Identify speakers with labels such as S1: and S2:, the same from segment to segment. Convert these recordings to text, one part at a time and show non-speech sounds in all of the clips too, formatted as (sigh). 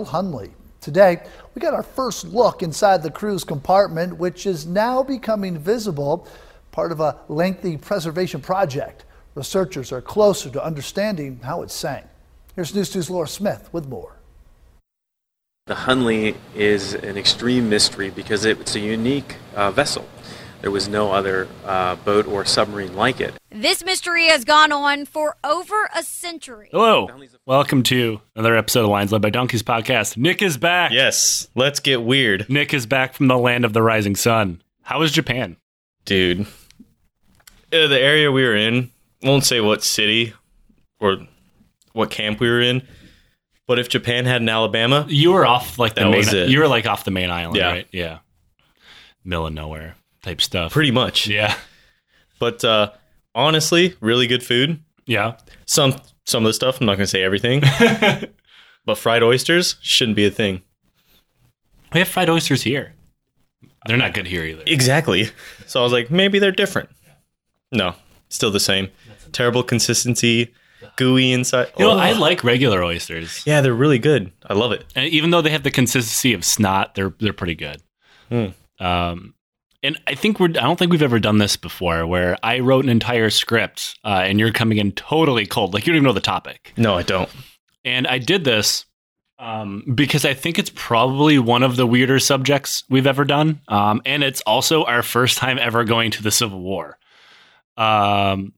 S1: Hunley. Today, we got our first look inside the cruise compartment, which is now becoming visible, part of a lengthy preservation project. Researchers are closer to understanding how it sank. Here's News 2's Laura Smith with more.
S2: The Hunley is an extreme mystery because it's a unique uh, vessel. There was no other uh, boat or submarine like it.
S3: This mystery has gone on for over a century.
S4: Hello. Welcome to another episode of Lions Led by Donkeys podcast. Nick is back.
S5: Yes, let's get weird.
S4: Nick is back from the land of the rising sun. How was Japan?
S5: Dude. Uh, the area we were in, won't say what city or what camp we were in, but if Japan had an Alabama,
S4: You were off like the main
S5: was
S4: you were like off the main island,
S5: Yeah.
S4: right? Yeah. Middle of nowhere type stuff.
S5: pretty much.
S4: Yeah.
S5: But uh, honestly, really good food.
S4: Yeah.
S5: Some some of the stuff, I'm not going to say everything, (laughs) but fried oysters shouldn't be a thing.
S4: We have fried oysters here. They're not good here either.
S5: Exactly. So I was like, maybe they're different. No, still the same. Terrible consistency, gooey inside.
S4: You know,
S5: Oh.
S4: I like regular oysters.
S5: Yeah, they're really good. I love it.
S4: And even though they have the consistency of snot, they're they're pretty good.
S5: Hmm.
S4: Um, and I think we're I don't think we've ever done this before, where I wrote an entire script uh, and you're coming in totally cold, like you don't even know the topic.
S5: No, I don't.
S4: And I did this um, because I think it's probably one of the weirder subjects we've ever done, um, and it's also our first time ever going to the Civil War. Um,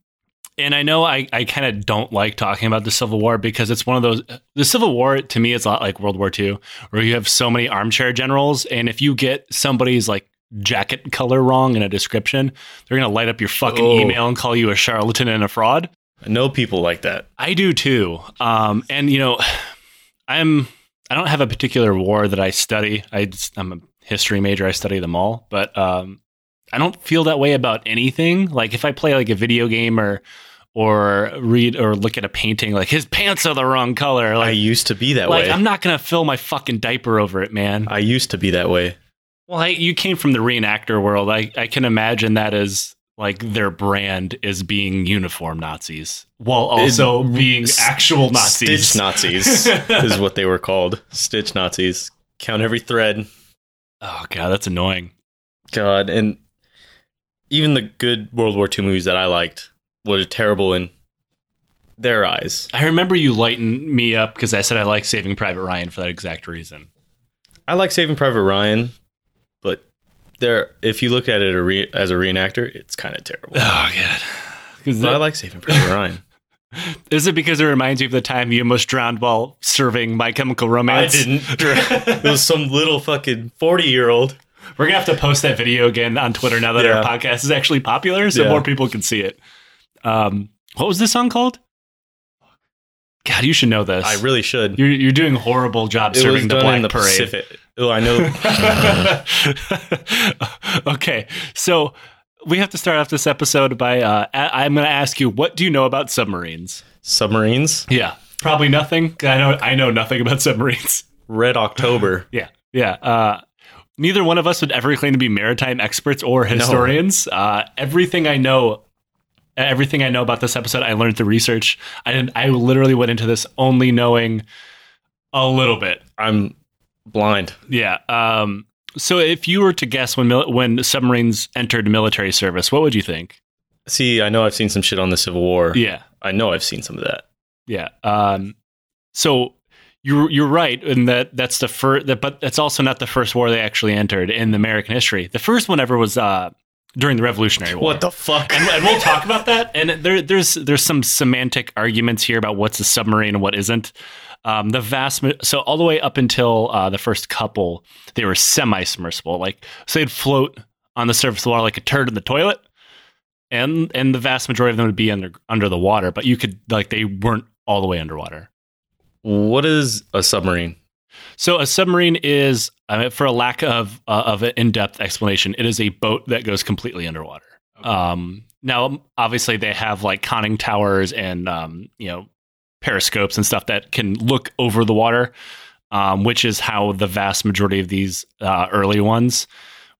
S4: and I know I, I kind of don't like talking about the Civil War because it's one of those. The Civil War to me is a lot like World War II, where you have so many armchair generals, and if you get somebody's like jacket color wrong in a description, they're gonna light up your fucking
S5: Oh.
S4: email and call you a charlatan and a fraud.
S5: I know people like that.
S4: I do too. Um, and you know, I'm I don't have a particular war that I study. I I'm a history major. I study them all, but um, I don't feel that way about anything. Like if I play like a video game or or read or look at a painting, like his pants are the wrong color. Like, I
S5: used to be that
S4: like
S5: way.
S4: I'm not gonna fill my fucking diaper over it, man.
S5: I used to be that way.
S4: Well, I, you came from the reenactor world. I, I can imagine that as like their brand is being uniform Nazis while also
S5: It-
S4: being actual Nazis.
S5: Stitch Nazis (laughs) is what they were called. Stitch Nazis. Count every thread.
S4: Oh god, that's annoying.
S5: God, and even the good World War II movies that I liked were terrible in their eyes.
S4: I remember you lightened me up because I said I like Saving Private Ryan for that exact reason.
S5: I like Saving Private Ryan, there, if you look at it a re, as a reenactor, it's kind of terrible.
S4: Oh god.
S5: But I like Saving Private (laughs) Ryan.
S4: is it because it reminds you of the time you almost drowned while serving My Chemical Romance?
S5: I didn't. (laughs) it was some little fucking forty-year-old.
S4: We're gonna have to post that video again on Twitter now that our podcast is actually popular, so
S5: Yeah.
S4: more people can see it. Um, what was this song called? God, you should know this.
S5: I really should.
S4: You're, you're doing a horrible job
S5: It
S4: serving the Black
S5: in the
S4: Parade.
S5: Pacific. Oh, I know. (laughs)
S4: okay, so we have to start off this episode by uh, I'm going to ask you, what do you know about submarines?
S5: Submarines.
S4: Yeah, probably nothing. I know I know nothing about (laughs) submarines.
S5: Red October.
S4: Yeah, yeah. Uh, neither one of us would ever claim to be maritime experts or historians. Uh, everything I know. Everything I know about this episode, I learned through research. I didn't, I literally went into this only knowing a little bit.
S5: I'm blind.
S4: Yeah. Um, so if you were to guess when mil- when submarines entered military service, what would you think?
S5: See, I know I've seen some shit on the Civil War.
S4: Yeah.
S5: I know I've seen some of that.
S4: Yeah. Um, so you're you're right in that that's the first, that, but that's also not the first war they actually entered in American history. The first one ever was uh, during the Revolutionary War.
S5: What the fuck?
S4: and, and we'll talk about that. And there, there's there's some semantic arguments here about what's a submarine and what isn't. Um, the vast so all the way up until uh, the first couple, they were semi-submersible. Like so, they'd float on the surface of the water like a turd in the toilet, and and the vast majority of them would be under under the water. But you could like they weren't all the way underwater.
S5: what is a submarine?
S4: So a submarine is, I mean, for a lack of uh, of an in depth explanation, it is a boat that goes completely underwater. Um, now, obviously, they have like conning towers and um, you know periscopes and stuff that can look over the water, um, which is how the vast majority of these uh, early ones,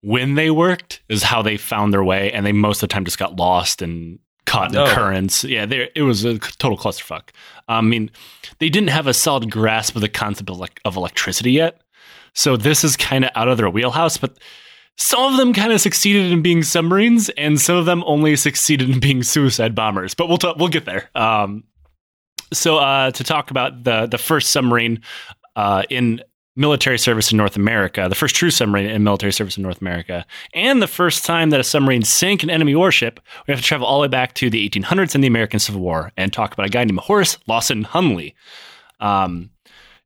S4: when they worked, is how they found their way, and they most of the time just got lost and caught in
S5: Oh.
S4: currents. Yeah, there it was a total clusterfuck. I mean, they didn't have a solid grasp of the concept of, like, of electricity yet, so this is kind of out of their wheelhouse. But some of them kind of succeeded in being submarines, and some of them only succeeded in being suicide bombers. But we'll talk, we'll get there. Um, so uh, to talk about the the first submarine uh, in military service in North America, the first true submarine in military service in North America, and the first time that a submarine sank an enemy warship, we have to travel all the way back to the 1800s and the American Civil War and talk about a guy named Horace Lawson Hunley. Um,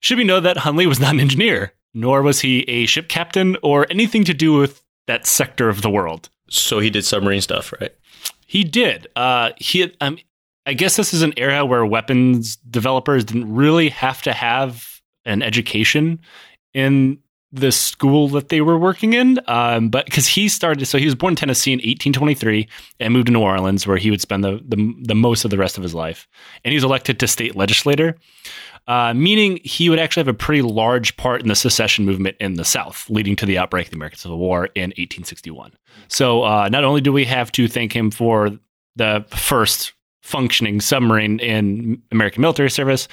S4: should we know that Hunley was not an engineer, nor was he a ship captain or anything to do with that sector of the world.
S5: So he did submarine stuff, right?
S4: He did. Uh, he, um, I guess this is an era where weapons developers didn't really have to have an education in the school that they were working in. Um, but because he started, so he was born in Tennessee in 1823 and moved to New Orleans, where he would spend the, the, the most of the rest of his life. And he was elected to state legislator, uh, meaning he would actually have a pretty large part in the secession movement in the South, leading to the outbreak of the American Civil War in 1861. So uh, not only do we have to thank him for the first functioning submarine in American military service,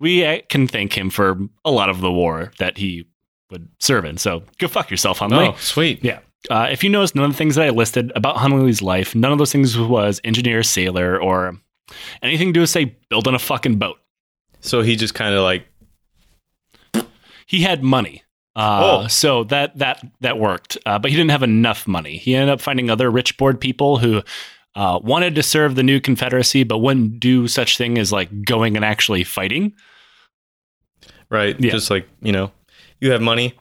S4: we uh, can thank him for a lot of the war that he would serve in. So go fuck yourself, Hunley.
S5: Oh, sweet.
S4: Yeah. Uh, if you notice, none of the things that I listed about Hunley's life, none of those things was engineer, sailor, or anything to do with, say, building a fucking boat.
S5: So he just kind of like,
S4: He had money. Uh,
S5: Oh.
S4: So that that that worked, uh, but he didn't have enough money. He ended up finding other rich board people who uh, wanted to serve the new Confederacy, but wouldn't do such thing as like going and actually fighting.
S5: right?
S4: Yeah.
S5: Just like, you know, you have money.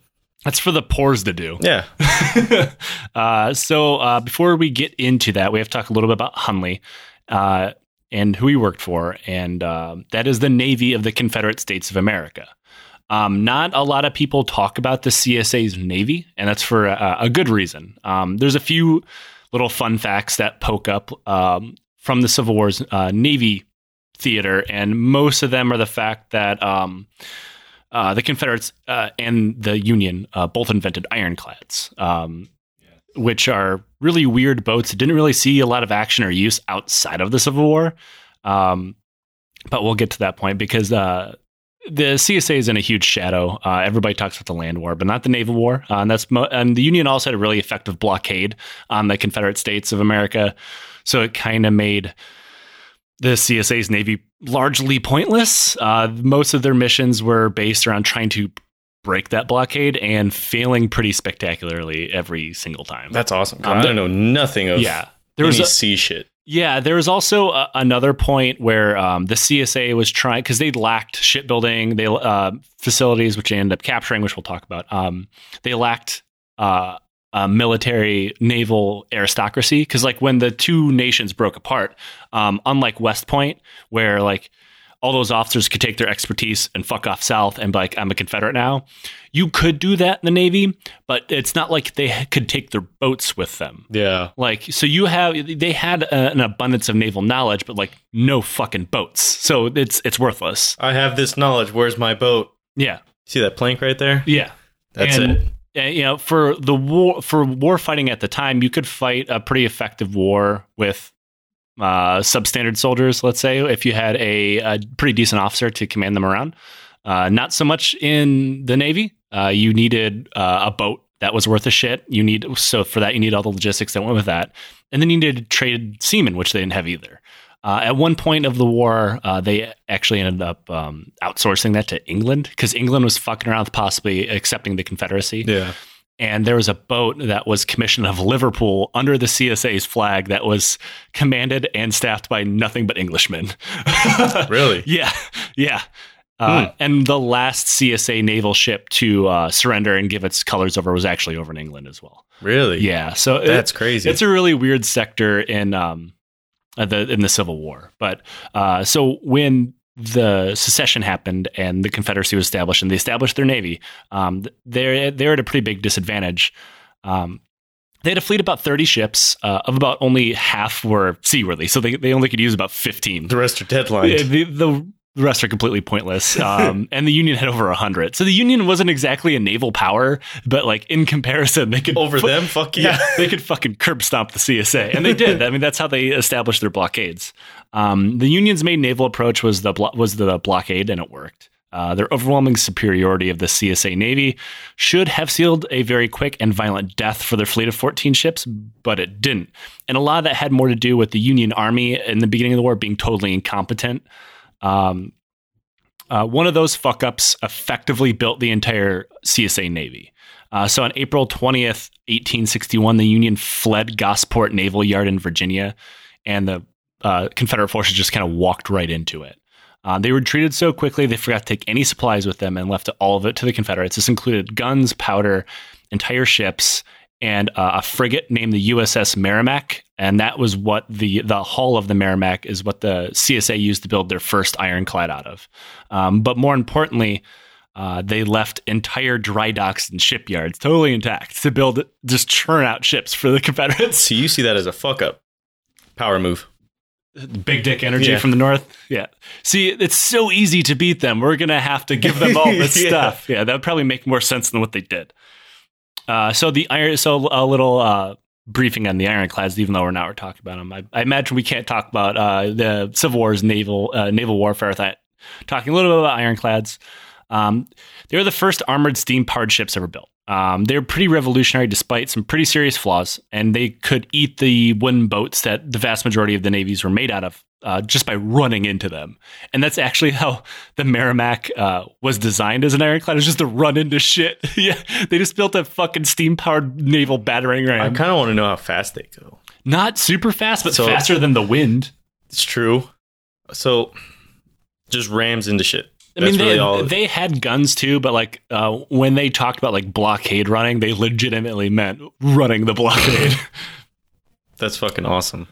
S4: That's for the poors to do.
S5: Yeah. (laughs)
S4: uh, so uh, before we get into that, we have to talk a little bit about Hunley uh, and who he worked for, and uh, that is the Navy of the Confederate States of America. Um, not a lot of people talk about the CSA's Navy, and that's for a, a good reason. Um, there's a few little fun facts that poke up um, from the Civil War's uh, Navy theater, and most of them are the fact that um, uh, the Confederates uh, and the Union uh, both invented ironclads, um, which are really weird boats that didn't really see a lot of action or use outside of the Civil War. Um, but we'll get to that point because uh, the CSA is in a huge shadow. Uh, everybody talks about the land war, but not the naval war. Uh, and that's mo- and the Union also had a really effective blockade on the Confederate States of America, so it kind of made the CSA's Navy largely pointless. Uh, most of their missions were based around trying to break that blockade and failing pretty spectacularly every single time.
S5: That's awesome.
S4: Um,
S5: I don't know nothing of
S4: yeah. There was a,
S5: sea shit.
S4: Yeah, there was also a, another point where um, the CSA was trying because they lacked shipbuilding, they uh, facilities, which they ended up capturing, which we'll talk about. Um, they lacked uh, a military naval aristocracy because, like, when the two nations broke apart, um, unlike West Point, where like all those officers could take their expertise and fuck off south and be like, I'm a Confederate now. You could do that in the Navy, but it's not like they could take their boats with them.
S5: Yeah.
S4: Like, so you have they had a, an abundance of naval knowledge, but like no fucking boats. So it's it's worthless.
S5: I have this knowledge. Where's my boat?
S4: Yeah,
S5: See that plank right there?
S4: yeah.
S5: That's
S4: And,
S5: it.
S4: uh, you know, for the war for war fighting at the time, you could fight a pretty effective war with uh, substandard soldiers. Let's say if you had a, a pretty decent officer to command them around. Uh, not so much in the Navy. Uh, you needed uh, a boat that was worth a shit. You need so for that you need all the logistics that went with that, and then you needed trade seamen, which they didn't have either. Uh, at one point of the war, uh, they actually ended up um, outsourcing that to England because England was fucking around with possibly accepting the Confederacy.
S5: Yeah.
S4: And there was a boat that was commissioned of Liverpool under the CSA's flag that was commanded and staffed by nothing but Englishmen. (laughs)
S5: Really?
S4: yeah, yeah. Uh, And the last CSA naval ship to uh, surrender and give its colors over was actually over in England as well.
S5: Really?
S4: Yeah, so it-
S5: That's crazy.
S4: it's a really weird sector in um the in the Civil War. But uh, so when the secession happened and the Confederacy was established and they established their navy, um, they're they're at a pretty big disadvantage. Um, they had a fleet of about 30 ships, uh, of about only half were seaworthy, so they, they only could use about 15.
S5: the rest are deadline.
S4: Yeah, the, the the rest are completely pointless. (laughs) Um, and the Union had over a hundred. So the Union wasn't exactly a naval power, but like in comparison, they could
S5: Over
S4: fu-
S5: them, fuck yeah.
S4: they could fucking curb stomp the CSA, and they did. I mean, that's how they established their blockades. Um, the Union's main naval approach was the blo- was the blockade, and it worked. Uh, their overwhelming superiority of the CSA Navy should have sealed a very quick and violent death for their fleet of 14 ships, but it didn't. And a lot of that had more to do with the Union Army in the beginning of the war being totally incompetent. Um, uh, one of those fuck ups effectively built the entire CSA Navy. Uh, so on April 20th, 1861, the Union fled Gosport Naval Yard in Virginia, and the uh, Confederate forces just kind of walked right into it. Uh, they retreated so quickly they forgot to take any supplies with them and left all of it to the Confederates. This included guns, powder, entire ships, and uh, a frigate named the USS Merrimack. And that was what the the hull of the Merrimack is what the CSA used to build their first ironclad out of. Um, but more importantly, uh, they left entire dry docks and shipyards totally intact to build just churn out ships for the (laughs) Confederates.
S5: So you see that as a fuck up. Power move.
S4: Big dick energy
S5: Yeah.
S4: from the north. Yeah. See, it's so easy to beat them. We're gonna have to give them all this (laughs)
S5: Yeah.
S4: stuff. Yeah, that would probably make more sense than what they did. Uh, so the iron. So a little uh, briefing on the ironclads, even though we're not we're talking about them. I, I imagine we can't talk about uh, the Civil War's naval uh, naval warfare without talking a little bit about ironclads. Um, they were the first armored steam powered ships ever built. Um, they were pretty revolutionary despite some pretty serious flaws, and they could eat the wooden boats that the vast majority of the navies were made out of uh, just by running into them. And that's actually how the Merrimack uh, was designed as an ironclad, it was just to run into shit. (laughs) yeah, they just built a fucking steam powered naval battering ram.
S5: I kind of want to know how fast they go.
S4: Not super fast, but
S5: So-
S4: faster than the wind.
S5: It's true. So just rams into shit.
S4: I mean, they,
S5: really all.
S4: they had guns too, but like uh, when they talked about like blockade running, they legitimately meant running the blockade. (laughs)
S5: that's fucking awesome.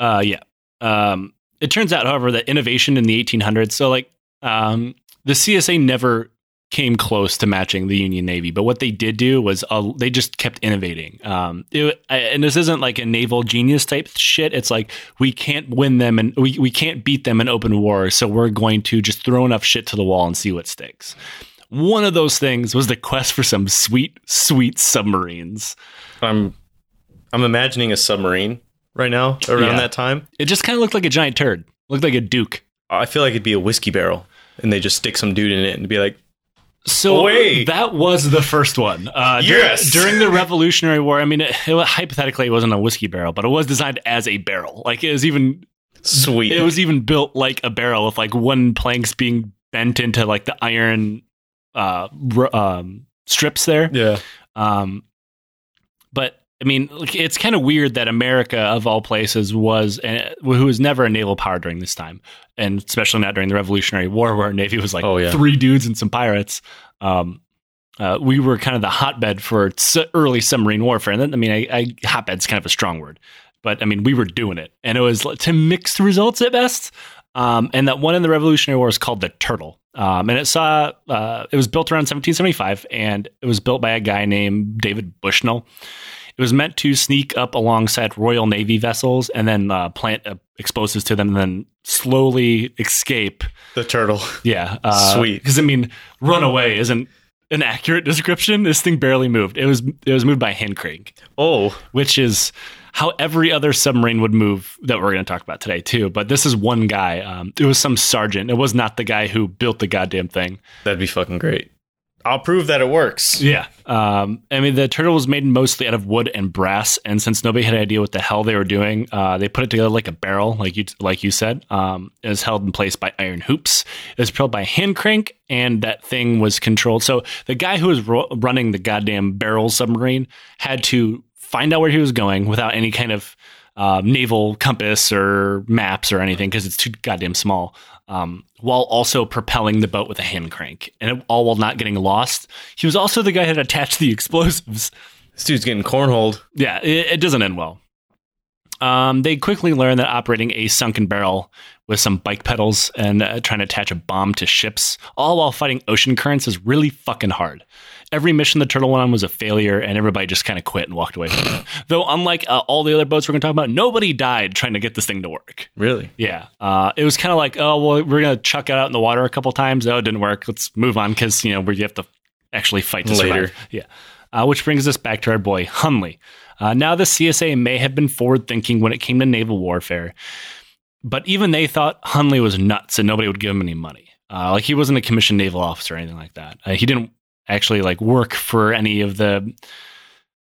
S4: uh, yeah. Um, it turns out, however, that innovation in the 1800s, so like um, the CSA never came close to matching the Union Navy, but what they did do was uh, they just kept innovating. Um, it, and this isn't like a naval genius type shit. It's like we can't win them and we, we can't beat them in open war, so we're going to just throw enough shit to the wall and see what sticks. One of those things was the quest for some sweet, sweet submarines.
S5: I'm I'm imagining a submarine right now around
S4: Yeah.
S5: that time.
S4: It just kind of looked like a giant turd, looked like a Duke.
S5: I feel like it'd be a whiskey barrel, and they just stick some dude in it and be like,
S4: So
S5: Wait.
S4: that was the first one. Uh,
S5: Yes.
S4: during the Revolutionary War, I mean, it, it, hypothetically, it wasn't a whiskey barrel, but it was designed as a barrel. Like it was even
S5: "Sweet."
S4: it was even built like a barrel with like one planks being bent into like the iron uh, r- um, strips there.
S5: yeah.
S4: Um, but I mean, it's kind of weird that America, of all places, was uh, who was never a naval power during this time, and especially not during the Revolutionary War, where our navy was like
S5: Oh, yeah.
S4: three dudes and some pirates. Um, uh, we were kind of the hotbed for early submarine warfare, and then, I mean, I, I, hotbed's kind of a strong word, but I mean, we were doing it, and it was to mixed results at best. Um, and that one in the Revolutionary War is called the Turtle. Um, and it saw uh, it was built around 1775, and it was built by a guy named David Bushnell. It was meant to sneak up alongside Royal Navy vessels and then uh, plant uh, explosives to them, and then slowly escape.
S5: The turtle.
S4: Yeah, uh,
S5: Sweet.
S4: Because I mean, runaway isn't an accurate description. This thing barely moved. It was it was moved by hand crank
S5: Oh,
S4: which is how every other submarine would move that we're going to talk about today too. But this is one guy. Um, it was some sergeant. It was not the guy who built the goddamn thing.
S5: that'd be fucking great. I'll prove that it works.
S4: Yeah. Um, I mean, the turtle was made mostly out of wood and brass, and since nobody had an idea what the hell they were doing, uh, they put it together like a barrel, like you like you said. Um, it was held in place by iron hoops. It was propelled by a hand crank, and that thing was controlled. So the guy who was ro- running the goddamn barrel submarine had to find out where he was going without any kind of uh, naval compass or maps or anything because it's too goddamn small. Um, while also propelling the boat with a hand crank, and it, all while not getting lost. He was also the guy that attached the (laughs) explosives.
S5: This dude's getting cornholed.
S4: Yeah, it, it doesn't end well. Um, they quickly learn that operating a sunken barrel with some bike pedals and uh, trying to attach a bomb to ships, all while fighting ocean currents, is really fucking hard. Every mission the turtle went on was a failure, and everybody just kind of quit and walked away from it. (laughs) Though, unlike uh, all the other boats we're going to talk about, nobody died trying to get this thing to work.
S5: Really?
S4: Yeah, uh, it was kind of like, oh well, we're gonna chuck it out in the water a couple times. Oh, it didn't work. Let's move on because you know we have to actually fight to
S5: Later.
S4: survive. Yeah, uh, which brings us back to our boy Hunley. Uh, now the CSA may have been forward thinking when it came to naval warfare, but even they thought Hunley was nuts and nobody would give him any money. Uh, like he wasn't a commissioned naval officer or anything like that. Uh, he didn't actually like work for any of the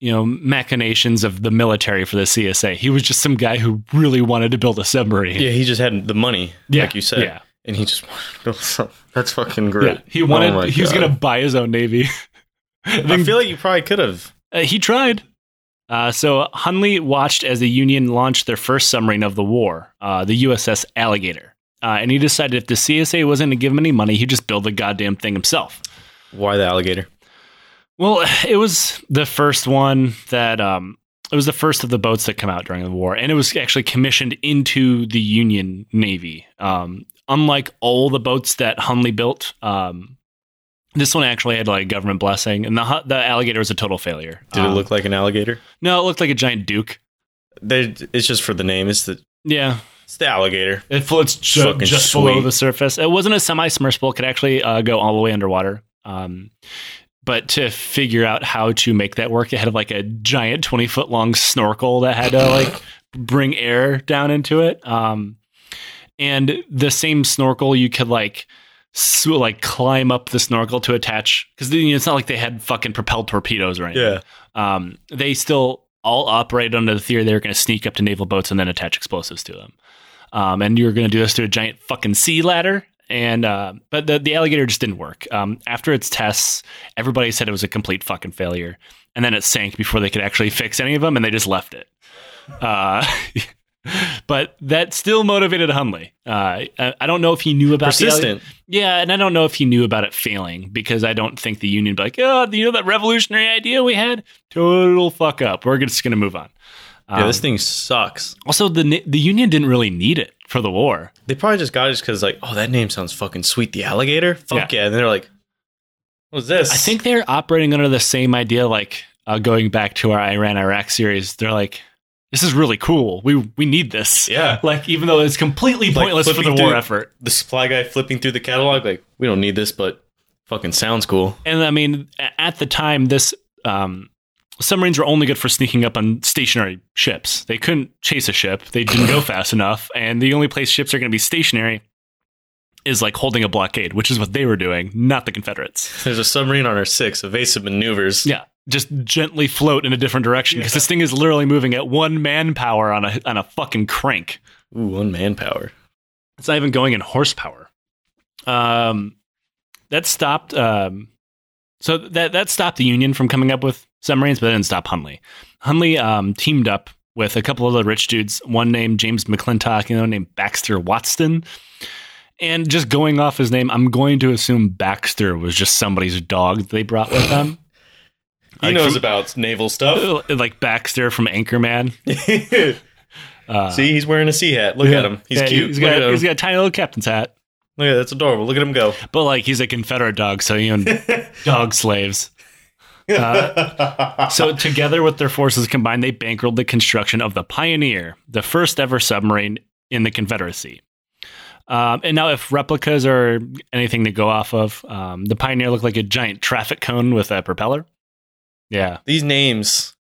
S4: you know machinations of the military for the CSA. He was just some guy who really wanted to build a submarine.
S5: Yeah, he just had the money,
S4: Yeah,
S5: like you said.
S4: yeah.
S5: And he just wanted to build something. That's fucking great.
S4: Yeah, he wanted.
S5: Oh
S4: he was going to buy his own navy. (laughs)
S5: I feel like you probably could have.
S4: Uh, he tried. Uh, so Hunley watched as the Union launched their first submarine of the war, uh, the USS Alligator, uh, and he decided if the CSA wasn't to give him any money, he'd just build the goddamn thing himself.
S5: Why the alligator?
S4: Well, it was the first one that um, it was the first of the boats that come out during the war, and it was actually commissioned into the Union Navy. Um, unlike all the boats that Hunley built, um, this one actually had like government blessing, and the the Alligator was a total failure.
S5: Did it
S4: Um,
S5: look like an alligator?
S4: No, it looked like a giant Duke.
S5: They, it's just for the name. It's the
S4: Yeah,
S5: it's the alligator.
S4: it floats ju-
S5: Fucking
S4: just below the surface. It wasn't a semi-submersible; it could actually uh, go all the way underwater. Um, but to figure out how to make that work, it had like a giant twenty foot long snorkel that had to like bring air down into it. Um, and the same snorkel you could like so, like climb up the snorkel to attach because you know, it's not like they had fucking propelled torpedoes or anything
S5: Yeah.
S4: um, they still all operated under the theory they were going to sneak up to naval boats and then attach explosives to them. Um, and you're going to do this to a giant fucking sea ladder. And uh, but the, the alligator just didn't work. Um, after its tests, everybody said it was a complete fucking failure, and then it sank before they could actually fix any of them, and they just left it. Uh, (laughs) but that still motivated Hunley. Uh, I, I don't know if he knew about the
S5: Persistent.
S4: yeah, and I don't know if he knew about it failing because I don't think the union be like, oh, you know that revolutionary idea we had? Total fuck up. We're just going to move on.
S5: Yeah, this
S4: Um,
S5: thing sucks.
S4: also, the the union didn't really need it for the war.
S5: They probably just got it because like, oh, that name sounds fucking sweet. The alligator. Fuck
S4: Yeah.
S5: yeah. And they're like, what's this?
S4: I think they're operating under the same idea, like uh, going back to our Iran Iraq series. They're like, this is really cool. We we need this.
S5: Yeah. (laughs)
S4: Like even though it's completely
S5: Like
S4: pointless for the war effort.
S5: the supply guy flipping through the catalog. Like, we don't need this, but fucking sounds cool.
S4: And I mean, at the time, this um, submarines were only good for sneaking up on stationary ships. They couldn't chase a ship. They didn't go fast enough, and the only place ships are going to be stationary is like holding a blockade, which is what they were doing, not the Confederates.
S5: There's a submarine on our six, evasive maneuvers.
S4: Yeah, just gently float in a different direction because this thing is literally moving at one manpower on a on a fucking crank.
S5: Ooh, one manpower.
S4: It's not even going in horsepower. Um, that stopped. Um, so that that stopped the Union from coming up with submarines, but that didn't stop Hunley. Hunley um, teamed up with a couple of other rich dudes. One named James McClintock, you know, named Baxter Watson. And just going off his name, I'm going to assume Baxter was just somebody's dog that they brought with them. (sighs)
S5: He
S4: Like
S5: knows
S4: from-
S5: about naval stuff. (laughs)
S4: like Baxter from Anchorman. (laughs) Uh,
S5: See, he's wearing a sea hat. Look
S4: yeah.
S5: at him. He's
S4: Yeah,
S5: cute.
S4: He's
S5: Look
S4: got,
S5: him.
S4: he's got a tiny little captain's hat.
S5: Look at that. That's adorable. Look at him go.
S4: But like he's a Confederate dog, so you know, (laughs) dog slaves. Uh, so together with their forces combined, they bankrolled the construction of the Pioneer, the first ever submarine in the Confederacy. Um, and now, if replicas are anything to go off of, um, the Pioneer looked like a giant traffic cone with a propeller. Yeah,
S5: These names.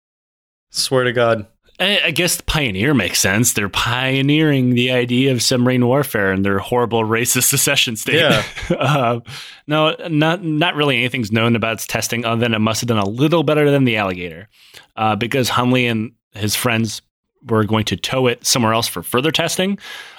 S5: Swear to God.
S4: I, I guess the Pioneer makes sense. They're pioneering the idea of submarine warfare in their horrible racist (laughs) secession state.
S5: Yeah. (laughs)
S4: uh, no, not not really anything's known about its testing other than it must have done a little better than the Alligator, uh, because Hunley and his friends were going to tow it somewhere else for further testing.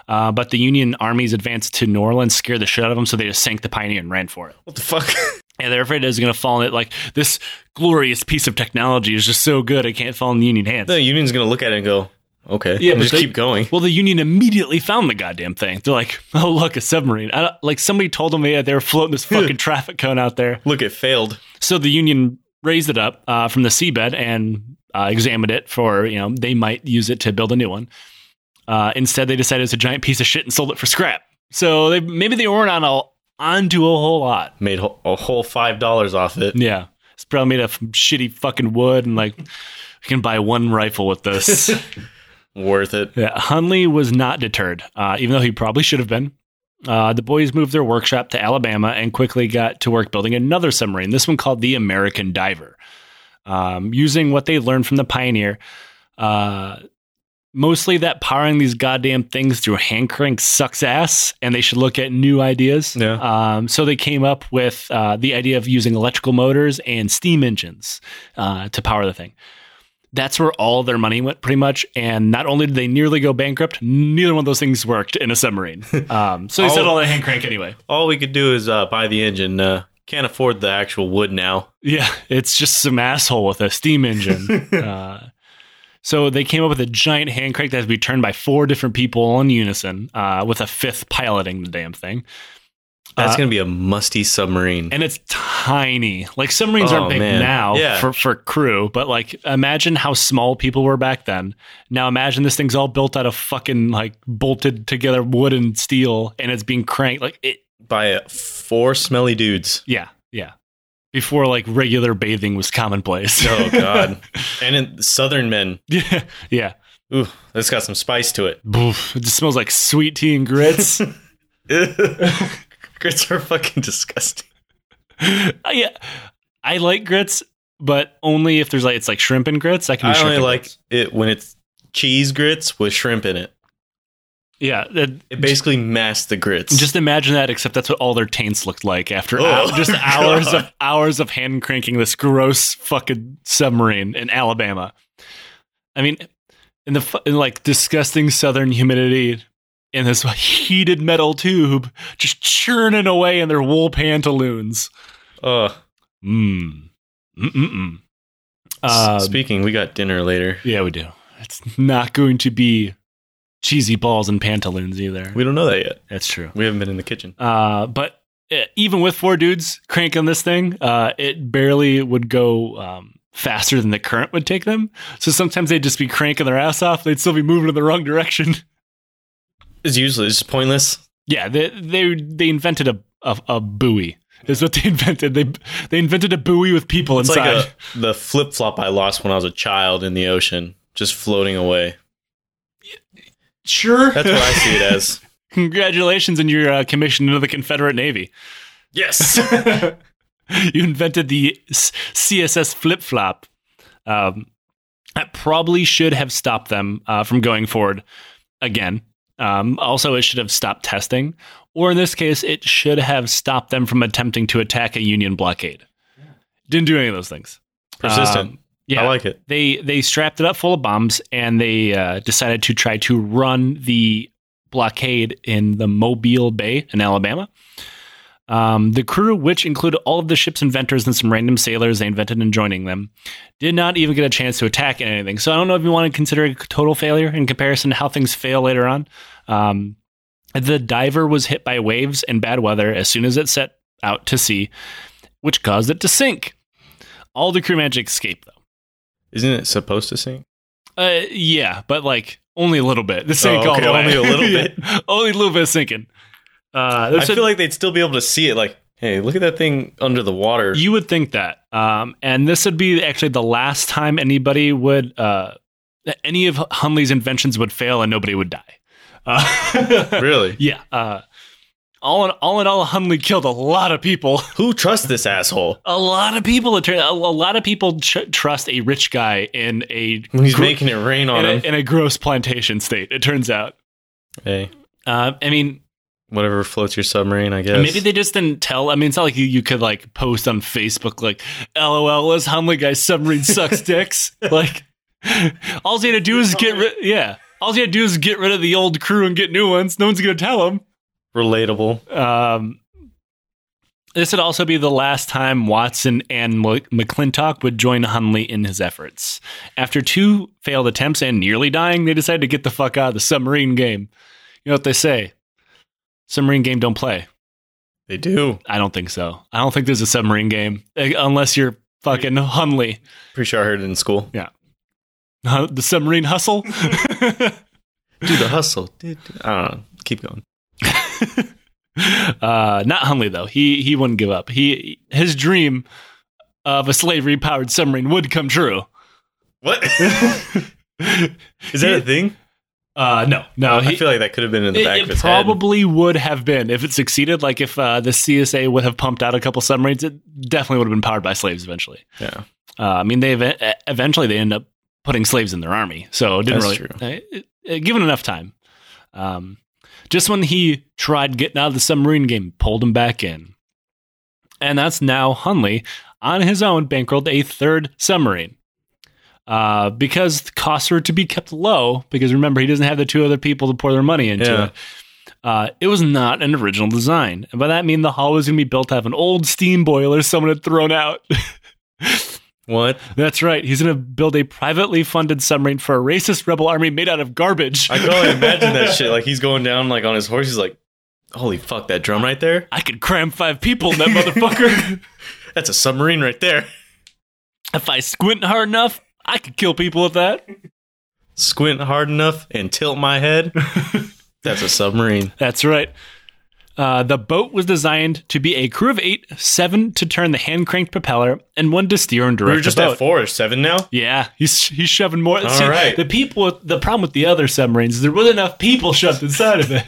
S4: Uh, but the Union armies advanced to New Orleans, scared the shit out of them, so they just sank the Pioneer and ran for it.
S5: What the fuck? (laughs)
S4: And they're afraid it's going to fall in it. Like this glorious piece of technology is just so good, it can't fall in the Union hands.
S5: the Union's going to look at it and go, okay.
S4: Yeah,
S5: just
S4: they-
S5: keep going.
S4: Well, the Union immediately found the goddamn thing. They're like, (laughs) "Oh, look, a submarine!" I don't, like somebody told them yeah, they were floating this (laughs) fucking traffic cone out there.
S5: Look, it failed.
S4: So the Union raised it up uh, from the seabed and uh, examined it for you know they might use it to build a new one. Uh, instead, they decided it's a giant piece of shit and sold it for scrap. So they maybe they weren't on a onto a whole lot.
S5: Made a whole five dollars off it.
S4: Yeah, it's probably made of shitty fucking wood and like you can buy one rifle with this. (laughs)
S5: Worth it.
S4: Yeah, Hunley was not deterred, uh, even though he probably should have been. Uh, the boys moved their workshop to Alabama and quickly got to work building another submarine, this one called the American Diver. Um, using what they learned from the Pioneer, uh, mostly that powering these goddamn things through hand crank sucks ass, and they should look at new ideas.
S5: Yeah.
S4: Um, so they came up with uh, the idea of using electrical motors and steam engines uh, to power the thing that's where all their money went pretty much. And not only did they nearly go bankrupt, neither one of those things worked in a submarine. (laughs) Um, so they
S5: All-
S4: settled on a hand crank anyway.
S5: All we could do is uh, buy the engine. Uh, can't afford the actual wood now.
S4: Yeah, it's just some asshole with a steam engine. (laughs) so they came up with a giant hand crank that has to be turned by four different people in unison, uh, with a fifth piloting the damn thing.
S5: That's
S4: Uh,
S5: gonna be a musty submarine.
S4: and it's tiny. Like submarines
S5: Oh,
S4: aren't big
S5: man.
S4: now
S5: Yeah.
S4: for, for crew, but like imagine how small people were back then. Now imagine this thing's all built out of fucking like bolted together wood and steel, and it's being cranked like it.
S5: By four smelly dudes.
S4: Yeah. Before like regular bathing was commonplace.
S5: Oh (laughs) god. and in Southern men.
S4: yeah, yeah.
S5: Ooh, that's got some spice to it.
S4: Boof. It just smells like sweet tea and grits. (laughs) (laughs)
S5: Grits are fucking disgusting.
S4: Uh, yeah, I like grits, but only if there's like it's like shrimp and grits. I can.
S5: I only like
S4: grits.
S5: it when it's cheese grits with shrimp in it.
S4: Yeah, it,
S5: It basically masks the grits.
S4: Just imagine that, except that's what all their taints looked like after
S5: Oh,
S4: hou- just (laughs) hours
S5: God.
S4: of hours of hand cranking this gross fucking submarine in Alabama. I mean, in the in like disgusting southern humidity in this heated metal tube, just churning away in their wool pantaloons.
S5: oh,
S4: Mmm. Mm-mm-mm.
S5: s-
S4: Um,
S5: speaking, we got dinner later.
S4: yeah, we do. It's not going to be cheesy balls and pantaloons either.
S5: We don't know that yet.
S4: That's true.
S5: We haven't been in the kitchen.
S4: Uh, but uh, even with four dudes cranking this thing, uh, it barely would go um, faster than the current would take them. So sometimes they'd just be cranking their ass off. They'd still be moving in the wrong direction.
S5: It's usually it's just pointless.
S4: yeah, they they they invented a a, a buoy. Is what they (laughs) invented. They they invented a buoy with people
S5: It's
S4: inside.
S5: like a, the flip flop I lost when I was a child in the ocean, just floating away.
S4: Sure,
S5: That's what I see it as. (laughs)
S4: Congratulations on your uh, commission into the Confederate Navy.
S5: Yes. (laughs)
S4: you invented the S- CSS flip flop. Um, that probably should have stopped them uh, from going forward again. Um, also, it should have stopped testing, or in this case, it should have stopped them from attempting to attack a Union blockade. Didn't do any of those things.
S5: Persistent.
S4: Um, yeah,
S5: I like it.
S4: they they strapped it up full of bombs and they uh, decided to try to run the blockade in the Mobile Bay in Alabama. Um, the crew, which included all of the ship's inventors and some random sailors they invented and joining them, did not even get a chance to attack anything. So I don't know if you want to consider it a total failure in comparison to how things fail later on. Um, the diver was hit by waves and bad weather as soon as it set out to sea, which caused it to sink. All the crew managed to escape, though.
S5: Isn't it supposed to sink?
S4: Uh, yeah, but like only a little bit. The sink
S5: Oh,
S4: all
S5: okay,
S4: the way.
S5: only a little bit. (laughs)
S4: only a little bit of sinking. Uh,
S5: I feel like they'd still be able to see it. Like, hey, look at that thing under the water.
S4: you would think that, um, and this would be actually the last time anybody would, uh, any of Hunley's inventions would fail and nobody would die. Uh, (laughs)
S5: really?
S4: yeah. All in all, in all, Hunley killed a lot of people. (laughs)
S5: Who trusts this asshole?
S4: A lot of people. A lot of people tr- trust a rich guy in a
S5: he's making it rain on
S4: in
S5: him.
S4: a, in a gross plantation state. It turns out.
S5: hey,
S4: Uh, I mean,
S5: whatever floats your submarine, I guess.
S4: Maybe they just didn't tell. I mean, it's not like you, you could like post on Facebook like, "LOL, this Hunley guy submarine sucks (laughs) dicks." like, all you had to do is get rid. Yeah, all you had to do is get rid of the old crew and get new ones. No one's gonna tell them.
S5: Relatable.
S4: Um, this would also be the last time Watson and McClintock would join Hunley in his efforts. After two failed attempts and nearly dying, they decided to get the fuck out of the submarine game. You know what they say? Submarine game don't play.
S5: They do.
S4: I don't think so. I don't think there's a submarine game uh, unless you're fucking Hunley.
S5: Pretty sure I heard it in school.
S4: Uh, (laughs) the submarine hustle. (laughs)
S5: Do the hustle. I don't know. Keep going. (laughs)
S4: uh, not Hunley though. He he wouldn't give up. He his dream of a slavery powered submarine would come true.
S5: What? (laughs) Is that a thing?
S4: Uh, no, no.
S5: I
S4: he-
S5: feel like that could have been in the back
S4: it,
S5: of
S4: it
S5: his
S4: probably would have been if it succeeded. Like if uh, the CSA would have pumped out a couple submarines, it definitely would have been powered by slaves eventually.
S5: Yeah.
S4: Uh, I mean, they ev- eventually they end up putting slaves in their army, so it didn't
S5: That's
S4: really
S5: true.
S4: uh, it- it- given enough time. Um, just when he tried getting out of the submarine game, pulled him back in, and that's now Hunley on his own bankrolled a third submarine. Uh, because the costs are to be kept low, because remember he doesn't have the two other people to pour their money into
S5: Yeah.
S4: it. Uh, it was not an original design, and by that I mean the hull was going to be built out of an old steam boiler someone had thrown out. (laughs)
S5: What?
S4: That's right. He's going to build a privately funded submarine for a racist rebel army made out of garbage.
S5: I can only imagine that shit. Like (laughs) he's going down like on his horse. He's like, "Holy fuck, that drum right there!
S4: I could cram five people in that motherfucker. (laughs)
S5: That's a submarine right there."
S4: if I squint hard enough, I could kill people with that.
S5: Squint hard enough and tilt my head. (laughs) That's a submarine.
S4: That's right. Uh, the boat was designed to be a crew of eight, seven to turn the hand cranked propeller, and one to steer and direct
S5: We were just at four or seven now.
S4: Yeah, he's he's shoving more.
S5: All
S4: See,
S5: right.
S4: The people. The problem with the other submarines is there wasn't enough people shoved inside of it.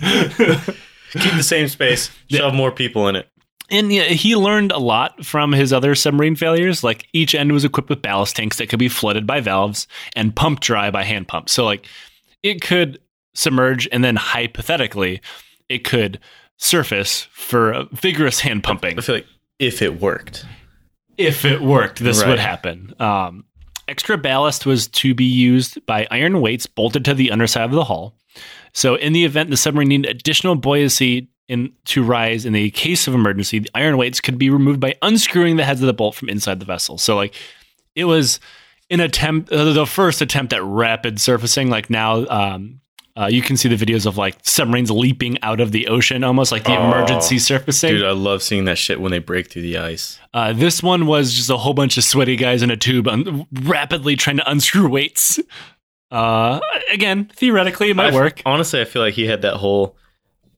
S4: (laughs)
S5: Keep the same space. Shove more people in it.
S4: And yeah, he learned a lot from his other submarine failures. Like each end was equipped with ballast tanks that could be flooded by valves and pumped dry by hand pumps. So like it could submerge and then hypothetically it could surface for vigorous hand pumping.
S5: I feel like if it worked,
S4: If it worked, this
S5: Right.
S4: would happen. Um, extra ballast was to be used by iron weights bolted to the underside of the hull. So, in the event the submarine needed additional buoyancy in, to rise in the case of emergency, the iron weights could be removed by unscrewing the heads of the bolt from inside the vessel. So, like, it was an attempt, uh, the first attempt at rapid surfacing. Like now, um, uh, you can see the videos of like submarines leaping out of the ocean, almost like the
S5: Oh,
S4: emergency surfacing.
S5: dude, I love seeing that shit when they break through the ice.
S4: Uh, this one was just a whole bunch of sweaty guys in a tube un- rapidly trying to unscrew weights. Uh, again, theoretically, it might
S5: I-
S4: work.
S5: Honestly, I feel like he had that whole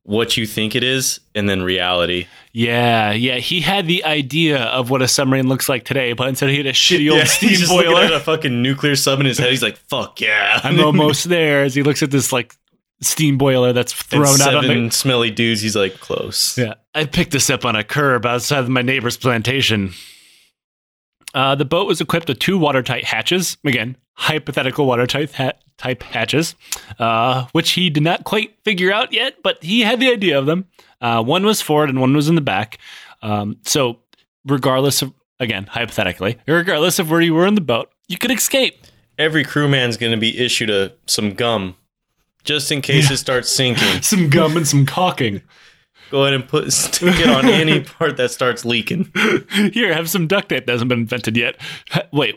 S5: what you think it is and then reality.
S4: Yeah, yeah. He had the idea of what a submarine looks like today, but instead he had a shitty old
S5: Yeah, (laughs)
S4: steam
S5: he's just looking at
S4: boiler.
S5: a fucking nuclear sub in his head. He's like, "Fuck yeah!"
S4: I'm almost (laughs) there as he looks at this like steam boiler that's
S5: And
S4: thrown out on the.
S5: smelly dudes. He's like, "Close."
S4: Yeah, I picked this up on a curb outside of my neighbor's plantation. Uh, the boat was equipped with two watertight hatches. Again, hypothetical watertight ha- type hatches, uh, which he did not quite figure out yet, but he had the idea of them. Uh, one was forward and one was in the back. Um, so, regardless of, again, hypothetically, regardless of where you were in the boat, you could escape.
S5: Every crewman's going to be issued a some gum just in case it starts sinking. (laughs)
S4: Some gum and some caulking.
S5: Go ahead and put stick it on any part that starts leaking. (laughs)
S4: Here, have some duct tape that hasn't been invented yet. Wait.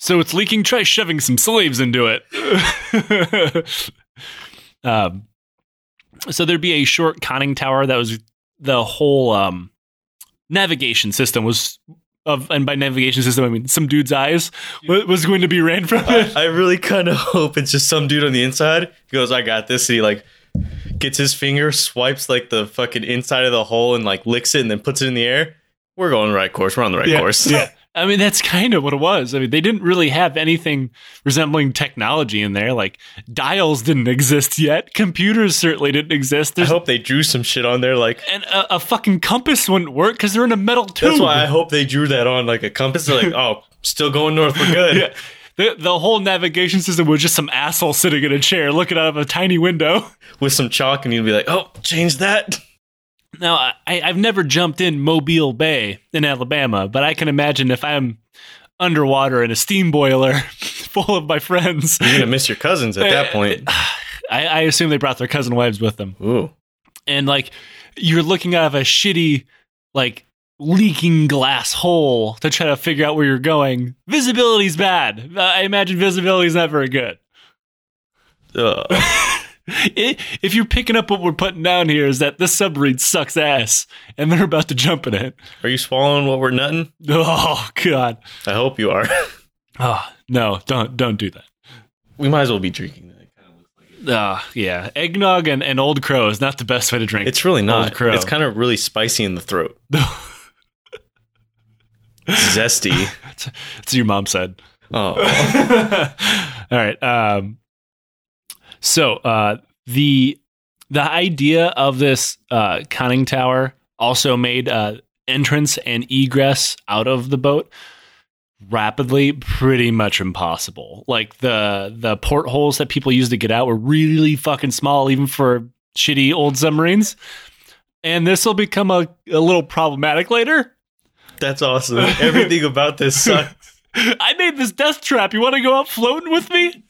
S4: So it's leaking. Try shoving some slaves into it. (laughs) um, so there'd be a short conning tower that was the whole um, navigation system was of, and by navigation system I mean some dude's eyes wa- was going to be ran from it.
S5: I really kind of (laughs) hope it's just some dude on the inside. He goes, "I got this." And he like gets his finger, swipes like the fucking inside of the hole, and like licks it, and then puts it in the air. We're going the right course. We're on the right course.
S4: Yeah. (laughs) I mean, that's kind of what it was. I mean, they didn't really have anything resembling technology in there. Like dials didn't exist yet. Computers certainly didn't exist.
S5: I hope they drew some shit on there. Like
S4: and a, a fucking compass wouldn't work because they're in a metal tube.
S5: that's why I hope they drew that on like a compass. They're like, "Oh, still going north. We're good." (laughs)
S4: yeah. The, the whole navigation system was just some asshole sitting in a chair looking out of a tiny window.
S5: With some chalk, and you'd be like, "Oh, change that." (laughs)
S4: Now, I, I've never jumped in Mobile Bay in Alabama, but I can imagine if I'm underwater in a steam boiler (laughs) full of my friends,
S5: You're gonna miss your cousins at that uh, point. (sighs)
S4: I, I assume they brought their cousin wives with them.
S5: Ooh.
S4: And like you're looking out of a shitty, like leaking glass hole to try to figure out where you're going. Visibility's bad. I imagine visibility's not very good.
S5: Ugh. (laughs) (laughs)
S4: I- if you're picking up what we're putting down here, is that this submarine sucks ass and they're about to jump in it.
S5: Are you swallowing what we're nutting?
S4: Oh, God.
S5: I hope you are.
S4: Oh (laughs) no, don't don't do that.
S5: We might as well be drinking that.
S4: Uh, yeah, eggnog and, and Old Crow is not the best way to drink.
S5: It's really not. Old.
S4: Crow.
S5: It's kind of really spicy in the throat. (laughs) Zesty.
S4: That's what your mom said.
S5: Oh,
S4: All right. Um, so uh, the the idea of this uh, conning tower also made uh, entrance and egress out of the boat rapidly pretty much impossible. Like the the portholes that people used to get out were really fucking small, even for shitty old submarines. And this will become a, a little problematic later.
S5: that's awesome. Everything about this (laughs) sucks.
S4: I made this death trap. You want to go out floating with me?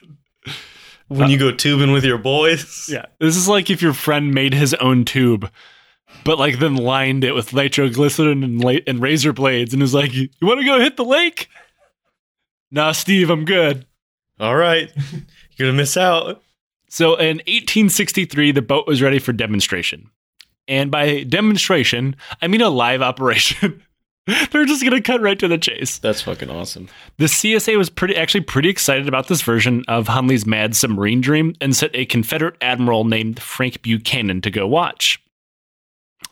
S5: When uh, you go tubing with your boys. (laughs)
S4: Yeah. This is like if your friend made his own tube, but like then lined it with nitroglycerin and, la- and razor blades and was like, You want to go hit the lake? Nah, Steve, I'm good.
S5: All right. (laughs) You're going to miss out.
S4: So in 1863, the boat was ready for demonstration. And by demonstration, I mean a live operation. (laughs) (laughs) They're just to cut right to the chase.
S5: That's fucking awesome.
S4: The CSA was pretty actually pretty excited about this version of Hunley's mad submarine dream and sent a Confederate admiral named Frank Buchanan to go watch.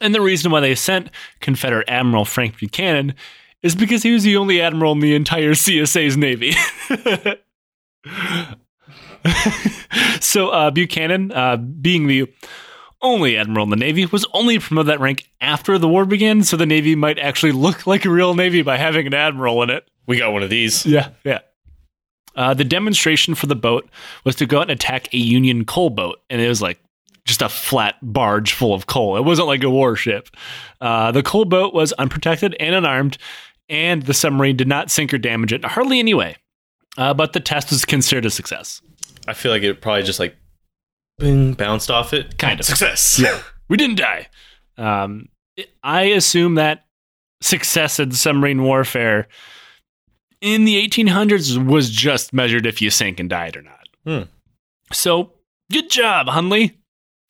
S4: And the reason why they sent Confederate Admiral Frank Buchanan is because he was the only admiral in the entire CSA's navy. (laughs) so uh, Buchanan, uh, being the only admiral in the navy, was only promoted that rank after the war began, so the navy might actually look like a real navy by having an admiral in it.
S5: We got one of these.
S4: Yeah, yeah. Uh, the demonstration for the boat was to go out and attack a Union coal boat, and it was like just a flat barge full of coal. It wasn't like a warship. Uh, the coal boat was unprotected and unarmed, and the submarine did not sink or damage it hardly anyway. Uh, but the test was considered a success.
S5: I feel like it probably just like boom, bounced off it.
S4: Kind of.
S5: Success. (laughs)
S4: Yeah. We didn't die. Um, I assume that success in submarine warfare in the 1800s was just measured if you sank and died or not.
S5: Hmm.
S4: So, good job, Hunley.